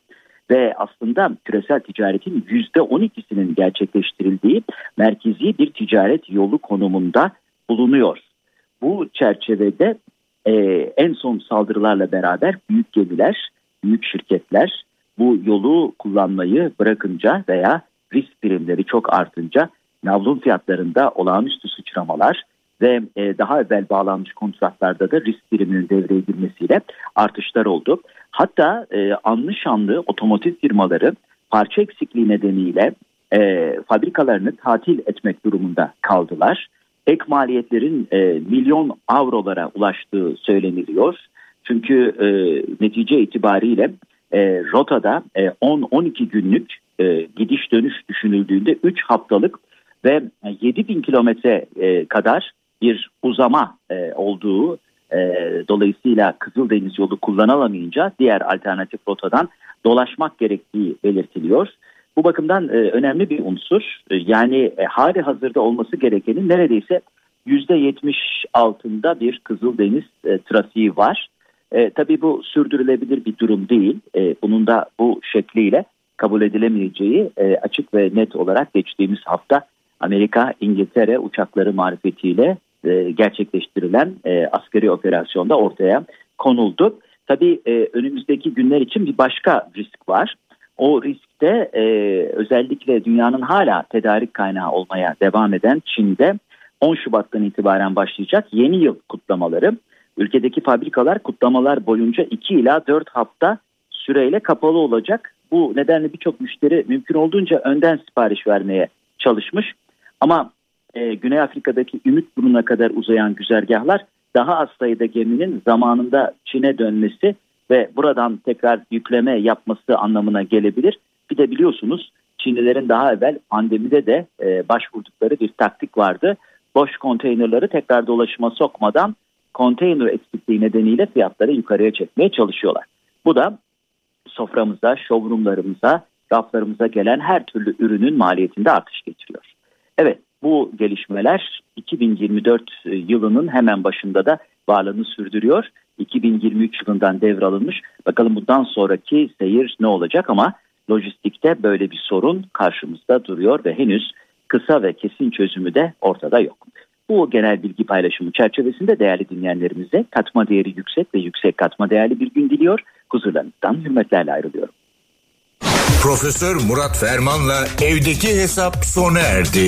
ve aslında küresel ticaretin %12'sinin gerçekleştirildiği merkezi bir ticaret yolu konumunda bulunuyor. Bu çerçevede e, en son saldırılarla beraber büyük gemiler, büyük şirketler bu yolu kullanmayı bırakınca veya üretimleri çok artınca navlun fiyatlarında olağanüstü sıçramalar ve e, daha evvel bağlanmış kontratlarda da risk biriminin devreye girmesiyle artışlar oldu. Hatta e, anlı şanlı otomotiv firmaları parça eksikliği nedeniyle e, fabrikalarını tatil etmek durumunda kaldılar. Ek maliyetlerin e, milyon avrolara ulaştığı söyleniliyor. Çünkü e, netice itibariyle e, rotada e, 10-12 günlük e, gidiş dönüş düşünüldüğünde 3 haftalık ve 7 bin kilometre e, kadar bir uzama e, olduğu e, dolayısıyla Kızıldeniz yolu kullanılamayınca diğer alternatif rotadan dolaşmak gerektiği belirtiliyor. Bu bakımdan e, önemli bir unsur. E, yani e, hali hazırda olması gerekenin neredeyse %70 altında bir Kızıldeniz e, trafiği var. E, tabii bu sürdürülebilir bir durum değil. E, bunun da bu şekliyle kabul edilemeyeceği e, açık ve net olarak geçtiğimiz hafta Amerika, İngiltere uçakları marifetiyle e, gerçekleştirilen e, askeri operasyonda ortaya konuldu. Tabii e, önümüzdeki günler için bir başka risk var. O riskte e, özellikle dünyanın hala tedarik kaynağı olmaya devam eden Çin'de 10 Şubat'tan itibaren başlayacak yeni yıl kutlamaları. Ülkedeki fabrikalar kutlamalar boyunca 2 ila 4 hafta süreyle kapalı olacak. Bu nedenle birçok müşteri mümkün olduğunca önden sipariş vermeye çalışmış. Ama e, Güney Afrika'daki Ümit Burnu'na kadar uzayan güzergahlar daha az sayıda geminin zamanında Çin'e dönmesi ve buradan tekrar yükleme yapması anlamına gelebilir. Bir de biliyorsunuz Çinlilerin daha evvel pandemide de e, başvurdukları bir taktik vardı. Boş konteynerları tekrar dolaşıma sokmadan konteyner eksikliği nedeniyle fiyatları yukarıya çekmeye çalışıyorlar. Bu da soframıza, showroomlarımıza, raflarımıza gelen her türlü ürünün maliyetinde artış getiriyor. Evet bu gelişmeler 2024 yılının hemen başında da varlığını sürdürüyor. 2023 yılından devralınmış. Bakalım bundan sonraki seyir ne olacak ama lojistikte böyle bir sorun karşımızda duruyor ve henüz kısa ve kesin çözümü de ortada yok. Bu genel bilgi paylaşımı çerçevesinde değerli dinleyenlerimize katma değeri yüksek ve yüksek katma değerli bir gün diliyor. Huzurlarınızdan hürmetlerle ayrılıyorum. Profesör Murat Ferman'la evdeki hesap sona erdi.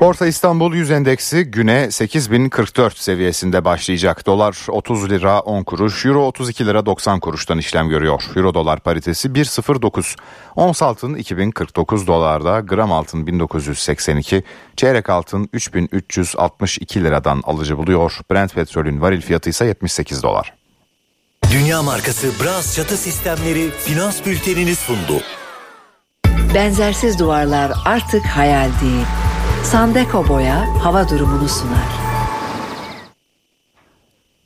Borsa İstanbul 100 endeksi güne 8044 seviyesinde başlayacak. Dolar 30 lira 10 kuruş, Euro 32 lira 90 kuruştan işlem görüyor. Euro dolar paritesi 1.09. Ons altın 2049 dolarda, gram altın 1982, çeyrek altın 3362 liradan alıcı buluyor. Brent petrolün varil fiyatı ise 78 dolar. Dünya markası Bras çatı sistemleri finans bültenini sundu. Benzersiz duvarlar artık hayal değil. Sandeko Boya hava durumunu sunar.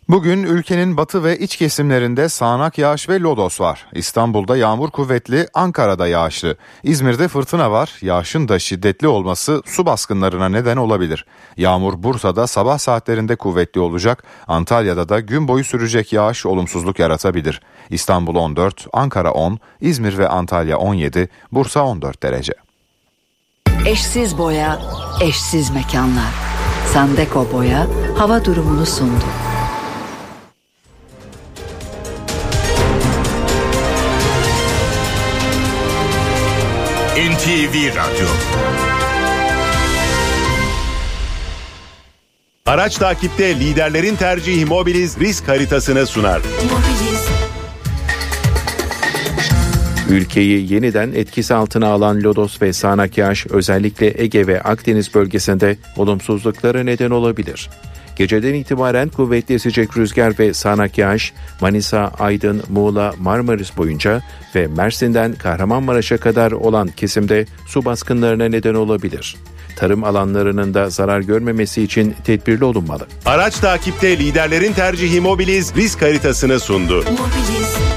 Bugün ülkenin batı ve iç kesimlerinde sağanak yağış ve lodos var. İstanbul'da yağmur kuvvetli, Ankara'da yağışlı. İzmir'de fırtına var. Yağışın da şiddetli olması su baskınlarına neden olabilir. Yağmur Bursa'da sabah saatlerinde kuvvetli olacak. Antalya'da da gün boyu sürecek yağış olumsuzluk yaratabilir. İstanbul 14, Ankara 10, İzmir ve Antalya 17, Bursa 14 derece. Eşsiz boya, eşsiz mekanlar. Sandeko Boya hava durumunu sundu. NTV Radyo Araç takipte liderlerin tercihi Mobiliz risk haritasını sunar. Ülkeyi yeniden etkisi altına alan lodos ve sağanak yağış özellikle Ege ve Akdeniz bölgesinde olumsuzluklara neden olabilir. Geceden itibaren kuvvetli sıcak rüzgar ve sağanak yağış Manisa, Aydın, Muğla, Marmaris boyunca ve Mersin'den Kahramanmaraş'a kadar olan kesimde su baskınlarına neden olabilir. Tarım alanlarının da zarar görmemesi için tedbirli olunmalı. Araç takipte liderlerin tercihi Mobiliz risk haritasını sundu. Türkiye'nin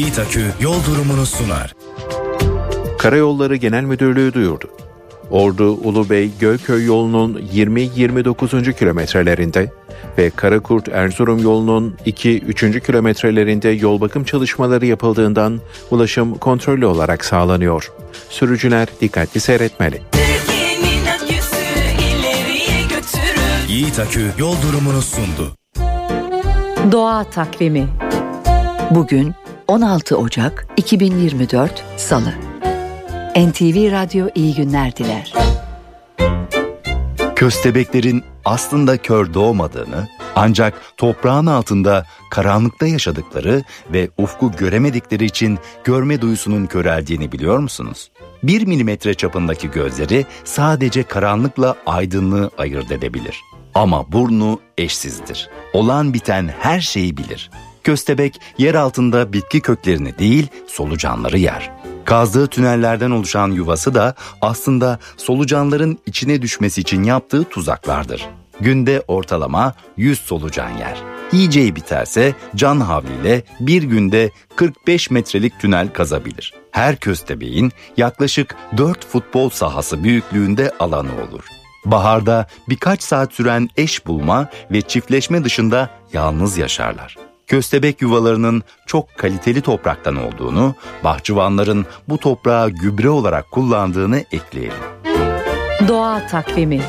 Yiğit Akü yol durumunu sunar. Karayolları Genel Müdürlüğü duyurdu. Ordu-Ulubey Gölköy yolunun 20-29. kilometrelerinde ve Karakurt Erzurum yolunun 2-3. kilometrelerinde yol bakım çalışmaları yapıldığından ulaşım kontrollü olarak sağlanıyor. Sürücüler dikkatli seyretmeli. Aküsü. Yiğit Akü yol durumunu sundu. Doğa takvimi. Bugün 16 Ocak 2024 Salı. NTV Radyo iyi günler diler. Köstebeklerin aslında kör doğmadığını, ancak toprağın altında karanlıkta yaşadıkları ve ufku göremedikleri için görme duyusunun köreldiğini biliyor musunuz? 1 milimetre çapındaki gözleri sadece karanlıkla aydınlığı ayırt edebilir. Ama burnu eşsizdir. Olan biten her şeyi bilir. Köstebek yer altında bitki köklerini değil solucanları yer. Kazdığı tünellerden oluşan yuvası da aslında solucanların içine düşmesi için yaptığı tuzaklardır. Günde ortalama 100 solucan yer. Yiyeceği biterse can havliyle bir günde 45 metrelik tünel kazabilir. Her köstebeğin yaklaşık 4 futbol sahası büyüklüğünde alanı olur. Baharda birkaç saat süren eş bulma ve çiftleşme dışında yalnız yaşarlar. Köstebek yuvalarının çok kaliteli topraktan olduğunu, bahçıvanların bu toprağı gübre olarak kullandığını ekleyelim. Doğa takvimi.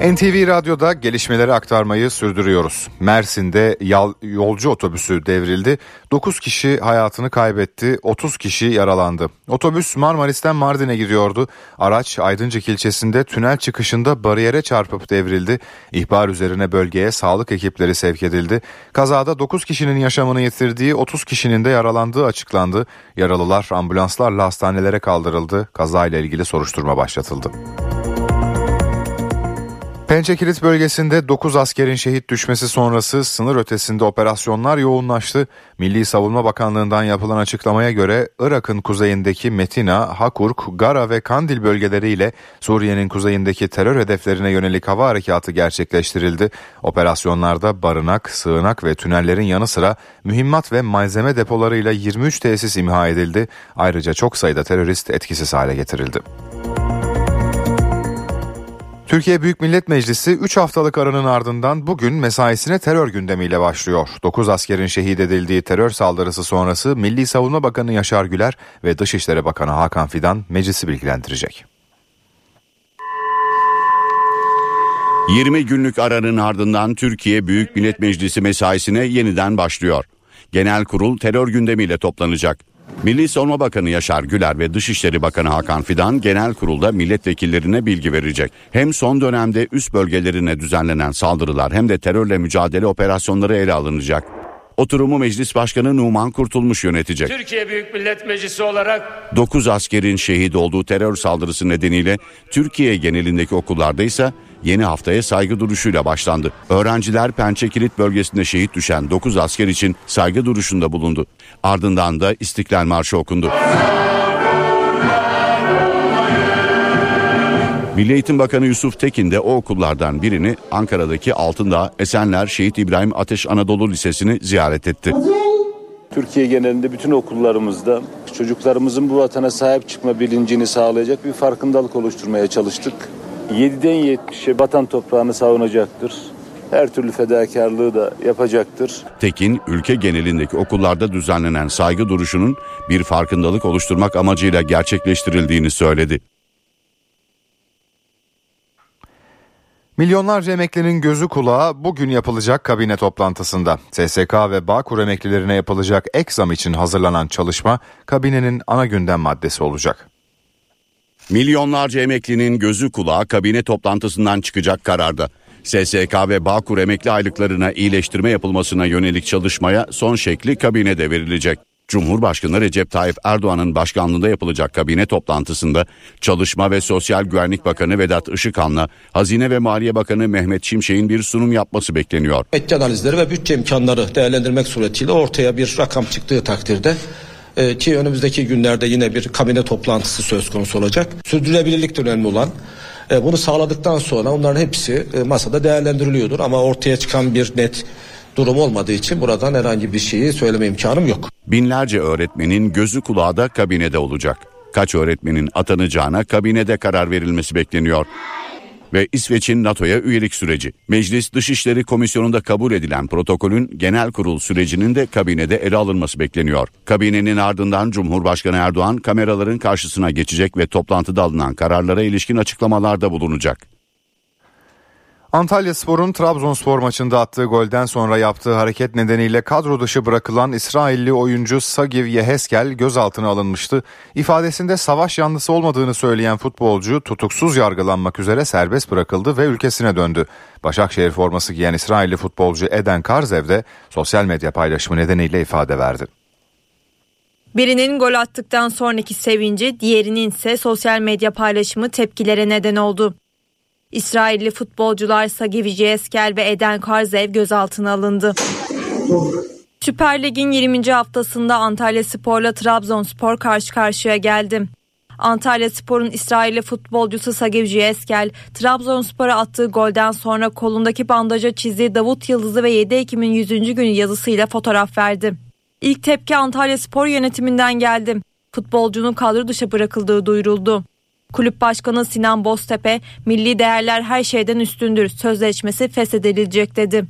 NTV Radyo'da gelişmeleri aktarmayı sürdürüyoruz. Mersin'de yolcu otobüsü devrildi. 9 kişi hayatını kaybetti, 30 kişi yaralandı. Otobüs Marmaris'ten Mardin'e gidiyordu. Araç Aydıncık ilçesinde tünel çıkışında bariyere çarpıp devrildi. İhbar üzerine bölgeye sağlık ekipleri sevk edildi. Kazada 9 kişinin yaşamını yitirdiği 30 kişinin de yaralandığı açıklandı. Yaralılar ambulanslarla hastanelere kaldırıldı. Kazayla ilgili soruşturma başlatıldı. Pençekilit bölgesinde 9 askerin şehit düşmesi sonrası sınır ötesinde operasyonlar yoğunlaştı. Milli Savunma Bakanlığı'ndan yapılan açıklamaya göre Irak'ın kuzeyindeki Metina, Hakurk, Gara ve Kandil bölgeleriyle Suriye'nin kuzeyindeki terör hedeflerine yönelik hava harekatı gerçekleştirildi. Operasyonlarda barınak, sığınak ve tünellerin yanı sıra mühimmat ve malzeme depolarıyla 23 tesis imha edildi. Ayrıca çok sayıda terörist etkisiz hale getirildi. Türkiye Büyük Millet Meclisi 3 haftalık aranın ardından bugün mesaisine terör gündemiyle başlıyor. 9 askerin şehit edildiği terör saldırısı sonrası Milli Savunma Bakanı Yaşar Güler ve Dışişleri Bakanı Hakan Fidan meclisi bilgilendirecek. 20 günlük aranın ardından Türkiye Büyük Millet Meclisi mesaisine yeniden başlıyor. Genel kurul terör gündemiyle toplanacak. Milli Savunma Bakanı Yaşar Güler ve Dışişleri Bakanı Hakan Fidan genel kurulda milletvekillerine bilgi verecek. Hem son dönemde üst bölgelerine düzenlenen saldırılar hem de terörle mücadele operasyonları ele alınacak. Oturumu Meclis Başkanı Numan Kurtulmuş yönetecek. Türkiye Büyük Millet Meclisi olarak 9 askerin şehit olduğu terör saldırısı nedeniyle Türkiye genelindeki okullarda ise yeni haftaya saygı duruşuyla başlandı. Öğrenciler Pençekilit bölgesinde şehit düşen 9 asker için saygı duruşunda bulundu. Ardından da İstiklal Marşı okundu. Milli Eğitim Bakanı Yusuf Tekin de o okullardan birini Ankara'daki Altındağ Esenler Şehit İbrahim Ateş Anadolu Lisesi'ni ziyaret etti. Türkiye genelinde bütün okullarımızda çocuklarımızın bu vatana sahip çıkma bilincini sağlayacak bir farkındalık oluşturmaya çalıştık. 7'den 70'e vatan toprağını savunacaktır. Her türlü fedakarlığı da yapacaktır. Tekin, ülke genelindeki okullarda düzenlenen saygı duruşunun bir farkındalık oluşturmak amacıyla gerçekleştirildiğini söyledi. Milyonlarca emeklinin gözü kulağı bugün yapılacak kabine toplantısında. SSK ve Bağkur emeklilerine yapılacak ek zam için hazırlanan çalışma kabinenin ana gündem maddesi olacak. Milyonlarca emeklinin gözü kulağı kabine toplantısından çıkacak kararda. SSK ve Bağkur emekli aylıklarına iyileştirme yapılmasına yönelik çalışmaya son şekli kabinede verilecek. Cumhurbaşkanı Recep Tayyip Erdoğan'ın başkanlığında yapılacak kabine toplantısında Çalışma ve Sosyal Güvenlik Bakanı Vedat Işıkhan'la Hazine ve Maliye Bakanı Mehmet Şimşek'in bir sunum yapması bekleniyor. Etki analizleri ve bütçe imkanları değerlendirmek suretiyle ortaya bir rakam çıktığı takdirde e, ki önümüzdeki günlerde yine bir kabine toplantısı söz konusu olacak. Sürdürülebilirlik de önemli olan E, bunu sağladıktan sonra onların hepsi e, masada değerlendiriliyordur ama ortaya çıkan bir net durum olmadığı için buradan herhangi bir şeyi söyleme imkanım yok. Binlerce öğretmenin gözü kulağı da kabinede olacak. Kaç öğretmenin atanacağına kabinede karar verilmesi bekleniyor. Ve İsveç'in NATO'ya üyelik süreci. Meclis Dışişleri Komisyonu'nda kabul edilen protokolün genel kurul sürecinin de kabinede ele alınması bekleniyor. Kabinenin ardından Cumhurbaşkanı Erdoğan kameraların karşısına geçecek ve toplantıda alınan kararlara ilişkin açıklamalarda bulunacak. Antalya Spor'un Trabzonspor maçında attığı golden sonra yaptığı hareket nedeniyle kadro dışı bırakılan İsrailli oyuncu Sagiv Yeheskel gözaltına alınmıştı. İfadesinde savaş yanlısı olmadığını söyleyen futbolcu tutuksuz yargılanmak üzere serbest bırakıldı ve ülkesine döndü. Başakşehir forması giyen İsrailli futbolcu Eden Karzev de sosyal medya paylaşımı nedeniyle ifade verdi. Birinin gol attıktan sonraki sevinci, diğerinin ise sosyal medya paylaşımı tepkilere neden oldu. İsrailli futbolcular Sagiv Eskel ve Eden Karzev gözaltına alındı. Süper Lig'in 20. haftasında Antalya Spor'la Trabzonspor karşı karşıya geldi. Antalya Spor'un İsrailli futbolcusu Sagiv Eskel, Trabzonspor'a attığı golden sonra kolundaki bandaja çizdiği Davut Yıldızı ve 7 Ekim'in 100. günü yazısıyla fotoğraf verdi. İlk tepki Antalya Spor yönetiminden geldi. Futbolcunun kadro dışı bırakıldığı duyuruldu. Kulüp Başkanı Sinan Boztepe, milli değerler her şeyden üstündür sözleşmesi feshedilecek dedi.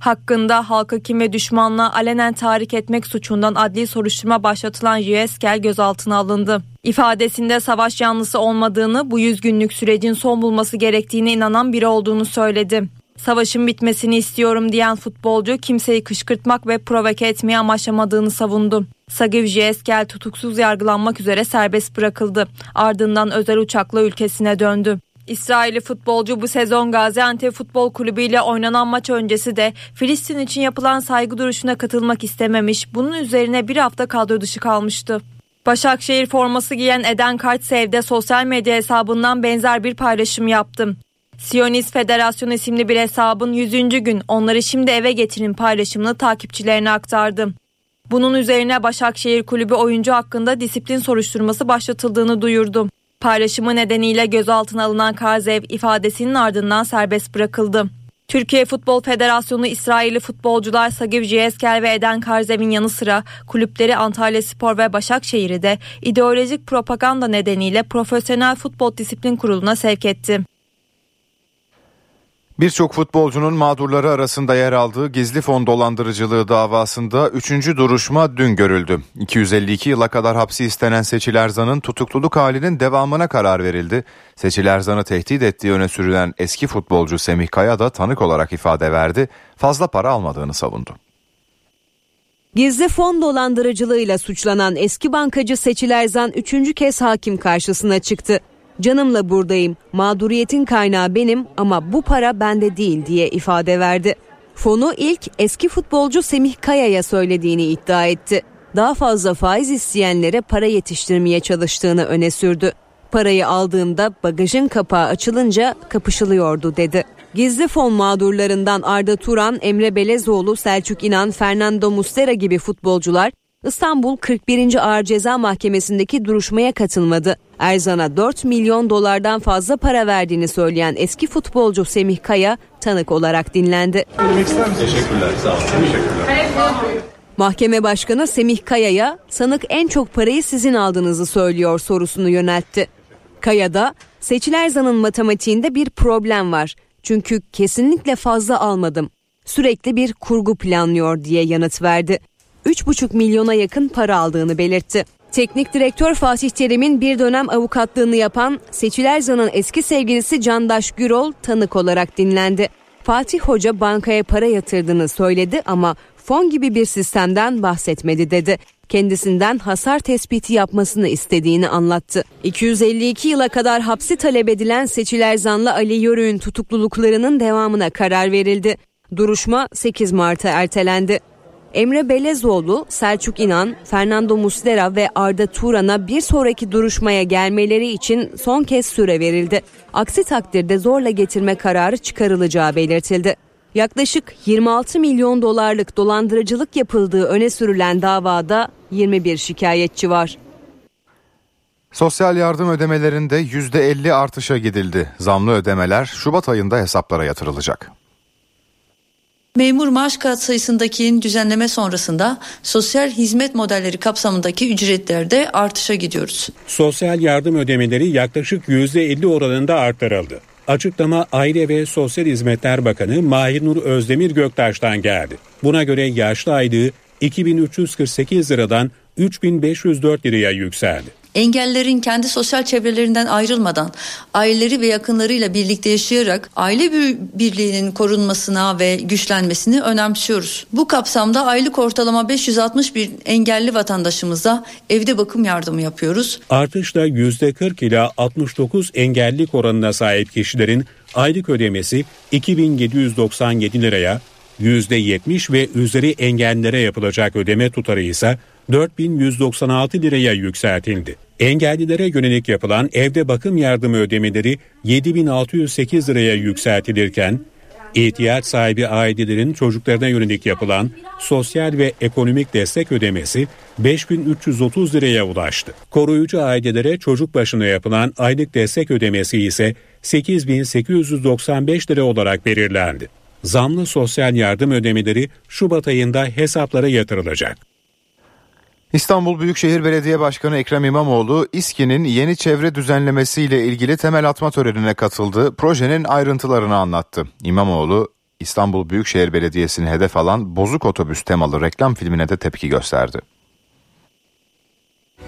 Hakkında halka kim ve düşmanla alenen tahrik etmek suçundan adli soruşturma başlatılan Yüeskel gözaltına alındı. İfadesinde savaş yanlısı olmadığını, bu yüz günlük sürecin son bulması gerektiğine inanan biri olduğunu söyledi. Savaşın bitmesini istiyorum diyen futbolcu kimseyi kışkırtmak ve provoke etmeyi amaçlamadığını savundu. Sagiv Eskel tutuksuz yargılanmak üzere serbest bırakıldı. Ardından özel uçakla ülkesine döndü. İsrailli futbolcu bu sezon Gaziantep Futbol Kulübü ile oynanan maç öncesi de Filistin için yapılan saygı duruşuna katılmak istememiş. Bunun üzerine bir hafta kadro dışı kalmıştı. Başakşehir forması giyen Eden Kartsev de sosyal medya hesabından benzer bir paylaşım yaptı. Siyonist Federasyon isimli bir hesabın 100. gün onları şimdi eve getirin paylaşımını takipçilerine aktardı. Bunun üzerine Başakşehir Kulübü oyuncu hakkında disiplin soruşturması başlatıldığını duyurdu. Paylaşımı nedeniyle gözaltına alınan Karzev ifadesinin ardından serbest bırakıldı. Türkiye Futbol Federasyonu İsrailli futbolcular Sagiv Cieskel ve Eden Karzev'in yanı sıra kulüpleri Antalya Spor ve Başakşehir'i de ideolojik propaganda nedeniyle Profesyonel Futbol Disiplin Kurulu'na sevk etti. Birçok futbolcunun mağdurları arasında yer aldığı gizli fon dolandırıcılığı davasında 3. duruşma dün görüldü. 252 yıla kadar hapsi istenen Seçil Erzan'ın tutukluluk halinin devamına karar verildi. Seçil Erzan'ı tehdit ettiği öne sürülen eski futbolcu Semih Kaya da tanık olarak ifade verdi. Fazla para almadığını savundu. Gizli fon dolandırıcılığıyla suçlanan eski bankacı Seçil Erzan üçüncü kez hakim karşısına çıktı. Canımla buradayım, mağduriyetin kaynağı benim ama bu para bende değil diye ifade verdi. Fonu ilk eski futbolcu Semih Kaya'ya söylediğini iddia etti. Daha fazla faiz isteyenlere para yetiştirmeye çalıştığını öne sürdü. Parayı aldığımda bagajın kapağı açılınca kapışılıyordu dedi. Gizli fon mağdurlarından Arda Turan, Emre Belezoğlu, Selçuk İnan, Fernando Mustera gibi futbolcular İstanbul 41. Ağır Ceza Mahkemesi'ndeki duruşmaya katılmadı. Erzan'a 4 milyon dolardan fazla para verdiğini söyleyen eski futbolcu Semih Kaya tanık olarak dinlendi. Teşekkürler. Sağ olun. Teşekkürler. Mahkeme Başkanı Semih Kaya'ya sanık en çok parayı sizin aldığınızı söylüyor sorusunu yöneltti. Kaya da Seçil Erzan'ın matematiğinde bir problem var. Çünkü kesinlikle fazla almadım. Sürekli bir kurgu planlıyor diye yanıt verdi. 3,5 milyona yakın para aldığını belirtti. Teknik direktör Fatih Terim'in bir dönem avukatlığını yapan Seçil Erzan'ın eski sevgilisi Candaş Gürol tanık olarak dinlendi. Fatih Hoca bankaya para yatırdığını söyledi ama fon gibi bir sistemden bahsetmedi dedi. Kendisinden hasar tespiti yapmasını istediğini anlattı. 252 yıla kadar hapsi talep edilen Seçil Erzan'la Ali Yörük'ün tutukluluklarının devamına karar verildi. Duruşma 8 Mart'a ertelendi. Emre Belezoğlu, Selçuk İnan, Fernando Muslera ve Arda Turan'a bir sonraki duruşmaya gelmeleri için son kez süre verildi. Aksi takdirde zorla getirme kararı çıkarılacağı belirtildi. Yaklaşık 26 milyon dolarlık dolandırıcılık yapıldığı öne sürülen davada 21 şikayetçi var. Sosyal yardım ödemelerinde %50 artışa gidildi. Zamlı ödemeler Şubat ayında hesaplara yatırılacak. Memur maaş katsayısındaki düzenleme sonrasında sosyal hizmet modelleri kapsamındaki ücretlerde artışa gidiyoruz. Sosyal yardım ödemeleri yaklaşık %50 oranında artırıldı. Açıklama Aile ve Sosyal Hizmetler Bakanı Mahir Nur Özdemir Göktaş'tan geldi. Buna göre yaşlı aylığı 2348 liradan 3504 liraya yükseldi. Engellerin kendi sosyal çevrelerinden ayrılmadan aileleri ve yakınlarıyla birlikte yaşayarak aile birliğinin korunmasına ve güçlenmesini önemsiyoruz. Bu kapsamda aylık ortalama 561 engelli vatandaşımıza evde bakım yardımı yapıyoruz. Artışla %40 ila 69 engellilik oranına sahip kişilerin aylık ödemesi 2797 liraya, %70 ve üzeri engellilere yapılacak ödeme tutarı ise 4196 liraya yükseltildi. Engellilere yönelik yapılan evde bakım yardımı ödemeleri 7608 liraya yükseltilirken, ihtiyaç sahibi ailelerin çocuklarına yönelik yapılan sosyal ve ekonomik destek ödemesi 5330 liraya ulaştı. Koruyucu ailelere çocuk başına yapılan aylık destek ödemesi ise 8895 lira olarak belirlendi. Zamlı sosyal yardım ödemeleri Şubat ayında hesaplara yatırılacak. İstanbul Büyükşehir Belediye Başkanı Ekrem İmamoğlu, İSKİ'nin yeni çevre düzenlemesiyle ilgili temel atma törenine katıldı, projenin ayrıntılarını anlattı. İmamoğlu, İstanbul Büyükşehir Belediyesi'ni hedef alan bozuk otobüs temalı reklam filmine de tepki gösterdi.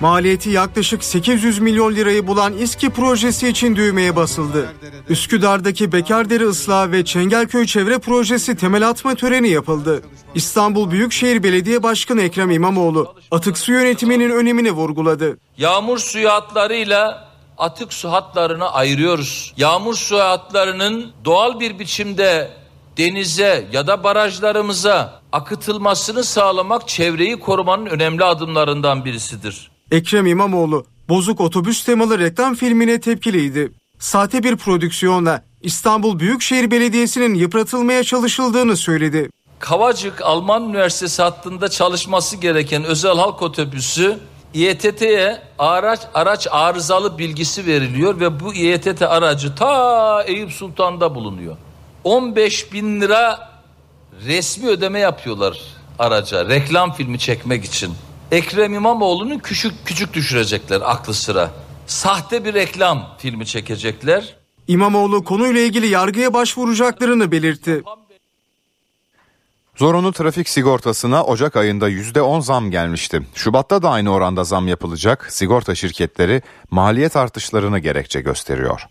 Maliyeti yaklaşık 800 milyon lirayı bulan İSKİ projesi için düğmeye basıldı. Üsküdar'daki Bekardere Islah ve Çengelköy Çevre Projesi temel atma töreni yapıldı. İstanbul Büyükşehir Belediye Başkanı Ekrem İmamoğlu atık su yönetiminin önemini vurguladı. Yağmur suyu hatlarıyla atık su hatlarını ayırıyoruz. Yağmur suyu hatlarının doğal bir biçimde denize ya da barajlarımıza akıtılmasını sağlamak çevreyi korumanın önemli adımlarından birisidir. Ekrem İmamoğlu bozuk otobüs temalı reklam filmine tepkiliydi. Sahte bir prodüksiyonla İstanbul Büyükşehir Belediyesi'nin yıpratılmaya çalışıldığını söyledi. Kavacık Alman Üniversitesi hattında çalışması gereken özel halk otobüsü İETT'ye araç araç arızalı bilgisi veriliyor ve bu İETT aracı ta Eyüp Sultan'da bulunuyor. 15 bin lira resmi ödeme yapıyorlar araca reklam filmi çekmek için. Ekrem İmamoğlu'nu küçük küçük düşürecekler aklı sıra. Sahte bir reklam filmi çekecekler. İmamoğlu konuyla ilgili yargıya başvuracaklarını belirtti. Zorunlu trafik sigortasına Ocak ayında %10 zam gelmişti. Şubat'ta da aynı oranda zam yapılacak. Sigorta şirketleri maliyet artışlarını gerekçe gösteriyor.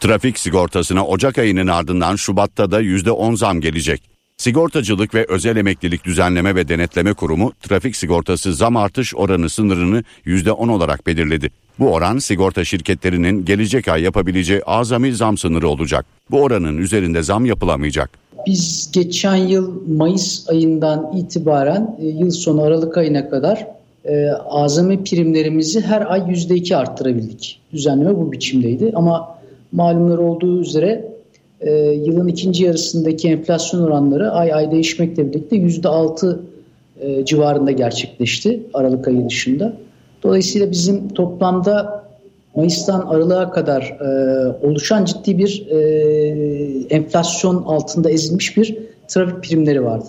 Trafik sigortasına Ocak ayının ardından Şubat'ta da %10 zam gelecek. Sigortacılık ve Özel Emeklilik Düzenleme ve Denetleme Kurumu trafik sigortası zam artış oranı sınırını %10 olarak belirledi. Bu oran sigorta şirketlerinin gelecek ay yapabileceği azami zam sınırı olacak. Bu oranın üzerinde zam yapılamayacak. Biz geçen yıl Mayıs ayından itibaren e, yıl sonu Aralık ayına kadar e, azami primlerimizi her ay %2 arttırabildik. Düzenleme bu biçimdeydi ama malumlar olduğu üzere e, yılın ikinci yarısındaki enflasyon oranları ay ay değişmekle birlikte %6 e, civarında gerçekleşti Aralık ayı dışında. Dolayısıyla bizim toplamda Mayıs'tan Aralık'a kadar e, oluşan ciddi bir e, enflasyon altında ezilmiş bir trafik primleri vardı.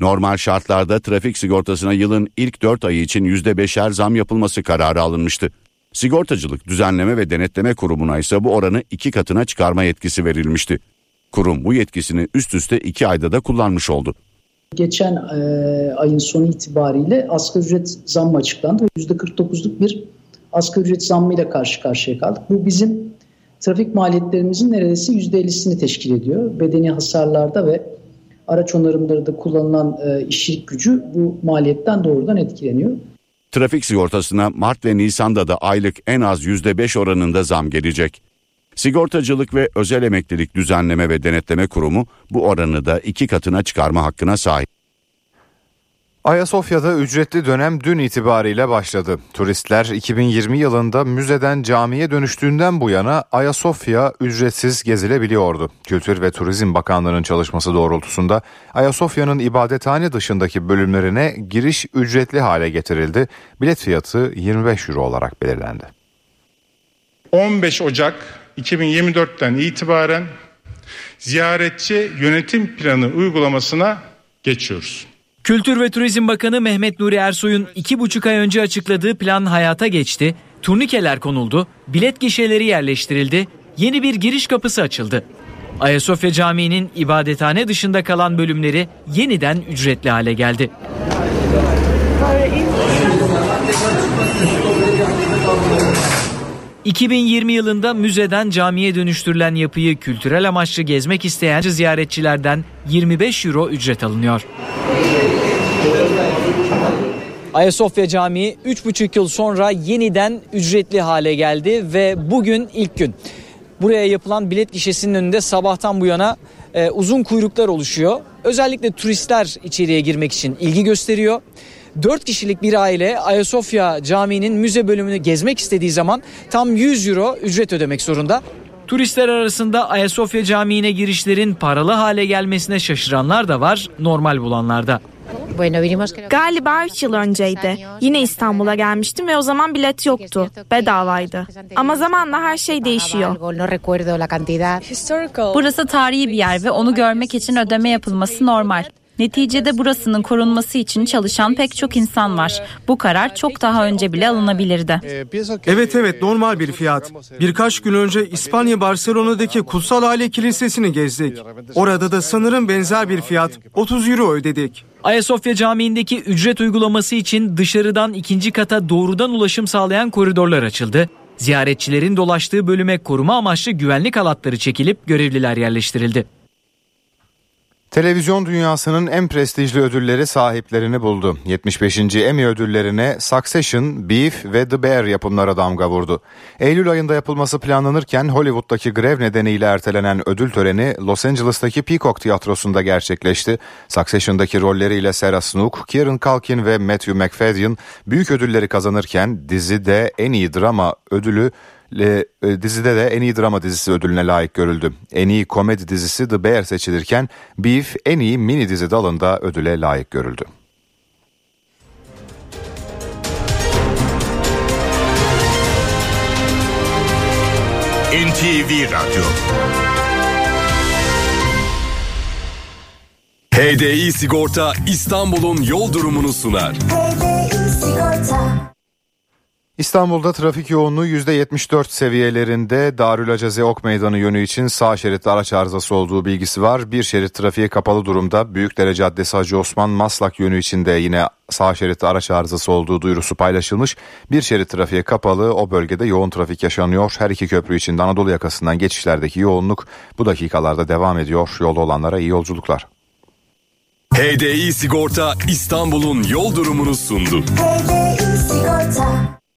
Normal şartlarda trafik sigortasına yılın ilk 4 ayı için %5'er zam yapılması kararı alınmıştı. Sigortacılık Düzenleme ve Denetleme Kurumu'na ise bu oranı iki katına çıkarma yetkisi verilmişti. Kurum bu yetkisini üst üste iki ayda da kullanmış oldu. Geçen e, ayın sonu itibariyle asgari ücret zammı açıklandı. %49'luk bir asgari ücret zammıyla karşı karşıya kaldık. Bu bizim trafik maliyetlerimizin neredeyse %50'sini teşkil ediyor. Bedeni hasarlarda ve araç onarımlarında kullanılan e, işçilik gücü bu maliyetten doğrudan etkileniyor. Trafik sigortasına Mart ve Nisan'da da aylık en az %5 oranında zam gelecek. Sigortacılık ve Özel Emeklilik Düzenleme ve Denetleme Kurumu bu oranı da iki katına çıkarma hakkına sahip. Ayasofya'da ücretli dönem dün itibariyle başladı. Turistler 2020 yılında müzeden camiye dönüştüğünden bu yana Ayasofya ücretsiz gezilebiliyordu. Kültür ve Turizm Bakanlığı'nın çalışması doğrultusunda Ayasofya'nın ibadethane dışındaki bölümlerine giriş ücretli hale getirildi. Bilet fiyatı 25 euro olarak belirlendi. 15 Ocak 2024'ten itibaren ziyaretçi yönetim planı uygulamasına geçiyoruz. Kültür ve Turizm Bakanı Mehmet Nuri Ersoy'un iki buçuk ay önce açıkladığı plan hayata geçti. Turnikeler konuldu, bilet gişeleri yerleştirildi, yeni bir giriş kapısı açıldı. Ayasofya Camii'nin ibadethane dışında kalan bölümleri yeniden ücretli hale geldi. 2020 yılında müzeden camiye dönüştürülen yapıyı kültürel amaçlı gezmek isteyen ziyaretçilerden 25 euro ücret alınıyor. Ayasofya Camii 3,5 yıl sonra yeniden ücretli hale geldi ve bugün ilk gün. Buraya yapılan bilet gişesinin önünde sabahtan bu yana e, uzun kuyruklar oluşuyor. Özellikle turistler içeriye girmek için ilgi gösteriyor. 4 kişilik bir aile Ayasofya Camii'nin müze bölümünü gezmek istediği zaman tam 100 euro ücret ödemek zorunda. Turistler arasında Ayasofya Camii'ne girişlerin paralı hale gelmesine şaşıranlar da var, normal bulanlar da. Galiba 3 yıl önceydi. Yine İstanbul'a gelmiştim ve o zaman bilet yoktu. Bedavaydı. Ama zamanla her şey değişiyor. Burası tarihi bir yer ve onu görmek için ödeme yapılması normal. Neticede burasının korunması için çalışan pek çok insan var. Bu karar çok daha önce bile alınabilirdi. Evet evet normal bir fiyat. Birkaç gün önce İspanya Barcelona'daki Kutsal Aile Kilisesi'ni gezdik. Orada da sanırım benzer bir fiyat 30 euro ödedik. Ayasofya Camii'ndeki ücret uygulaması için dışarıdan ikinci kata doğrudan ulaşım sağlayan koridorlar açıldı. Ziyaretçilerin dolaştığı bölüme koruma amaçlı güvenlik halatları çekilip görevliler yerleştirildi. Televizyon dünyasının en prestijli ödülleri sahiplerini buldu. 75. Emmy ödüllerine Succession, Beef ve The Bear yapımlara damga vurdu. Eylül ayında yapılması planlanırken Hollywood'daki grev nedeniyle ertelenen ödül töreni Los Angeles'taki Peacock Tiyatrosu'nda gerçekleşti. Succession'daki rolleriyle Sarah Snook, Kieran Culkin ve Matthew McFadden büyük ödülleri kazanırken dizide en iyi drama ödülü e, dizide de en iyi drama dizisi ödülüne layık görüldü. En iyi komedi dizisi The Bear seçilirken Beef en iyi mini dizi dalında ödüle layık görüldü. NTV Radyo HDI Sigorta İstanbul'un yol durumunu sunar. İstanbul'da trafik yoğunluğu %74 seviyelerinde Darül Acaze Ok Meydanı yönü için sağ şeritte araç arızası olduğu bilgisi var. Bir şerit trafiğe kapalı durumda. Büyükdere Caddesi Hacı Osman Maslak yönü içinde yine sağ şeritte araç arızası olduğu duyurusu paylaşılmış. Bir şerit trafiğe kapalı o bölgede yoğun trafik yaşanıyor. Her iki köprü için Anadolu yakasından geçişlerdeki yoğunluk bu dakikalarda devam ediyor. Yolda olanlara iyi yolculuklar. HDI Sigorta İstanbul'un yol durumunu sundu. HDI Sigorta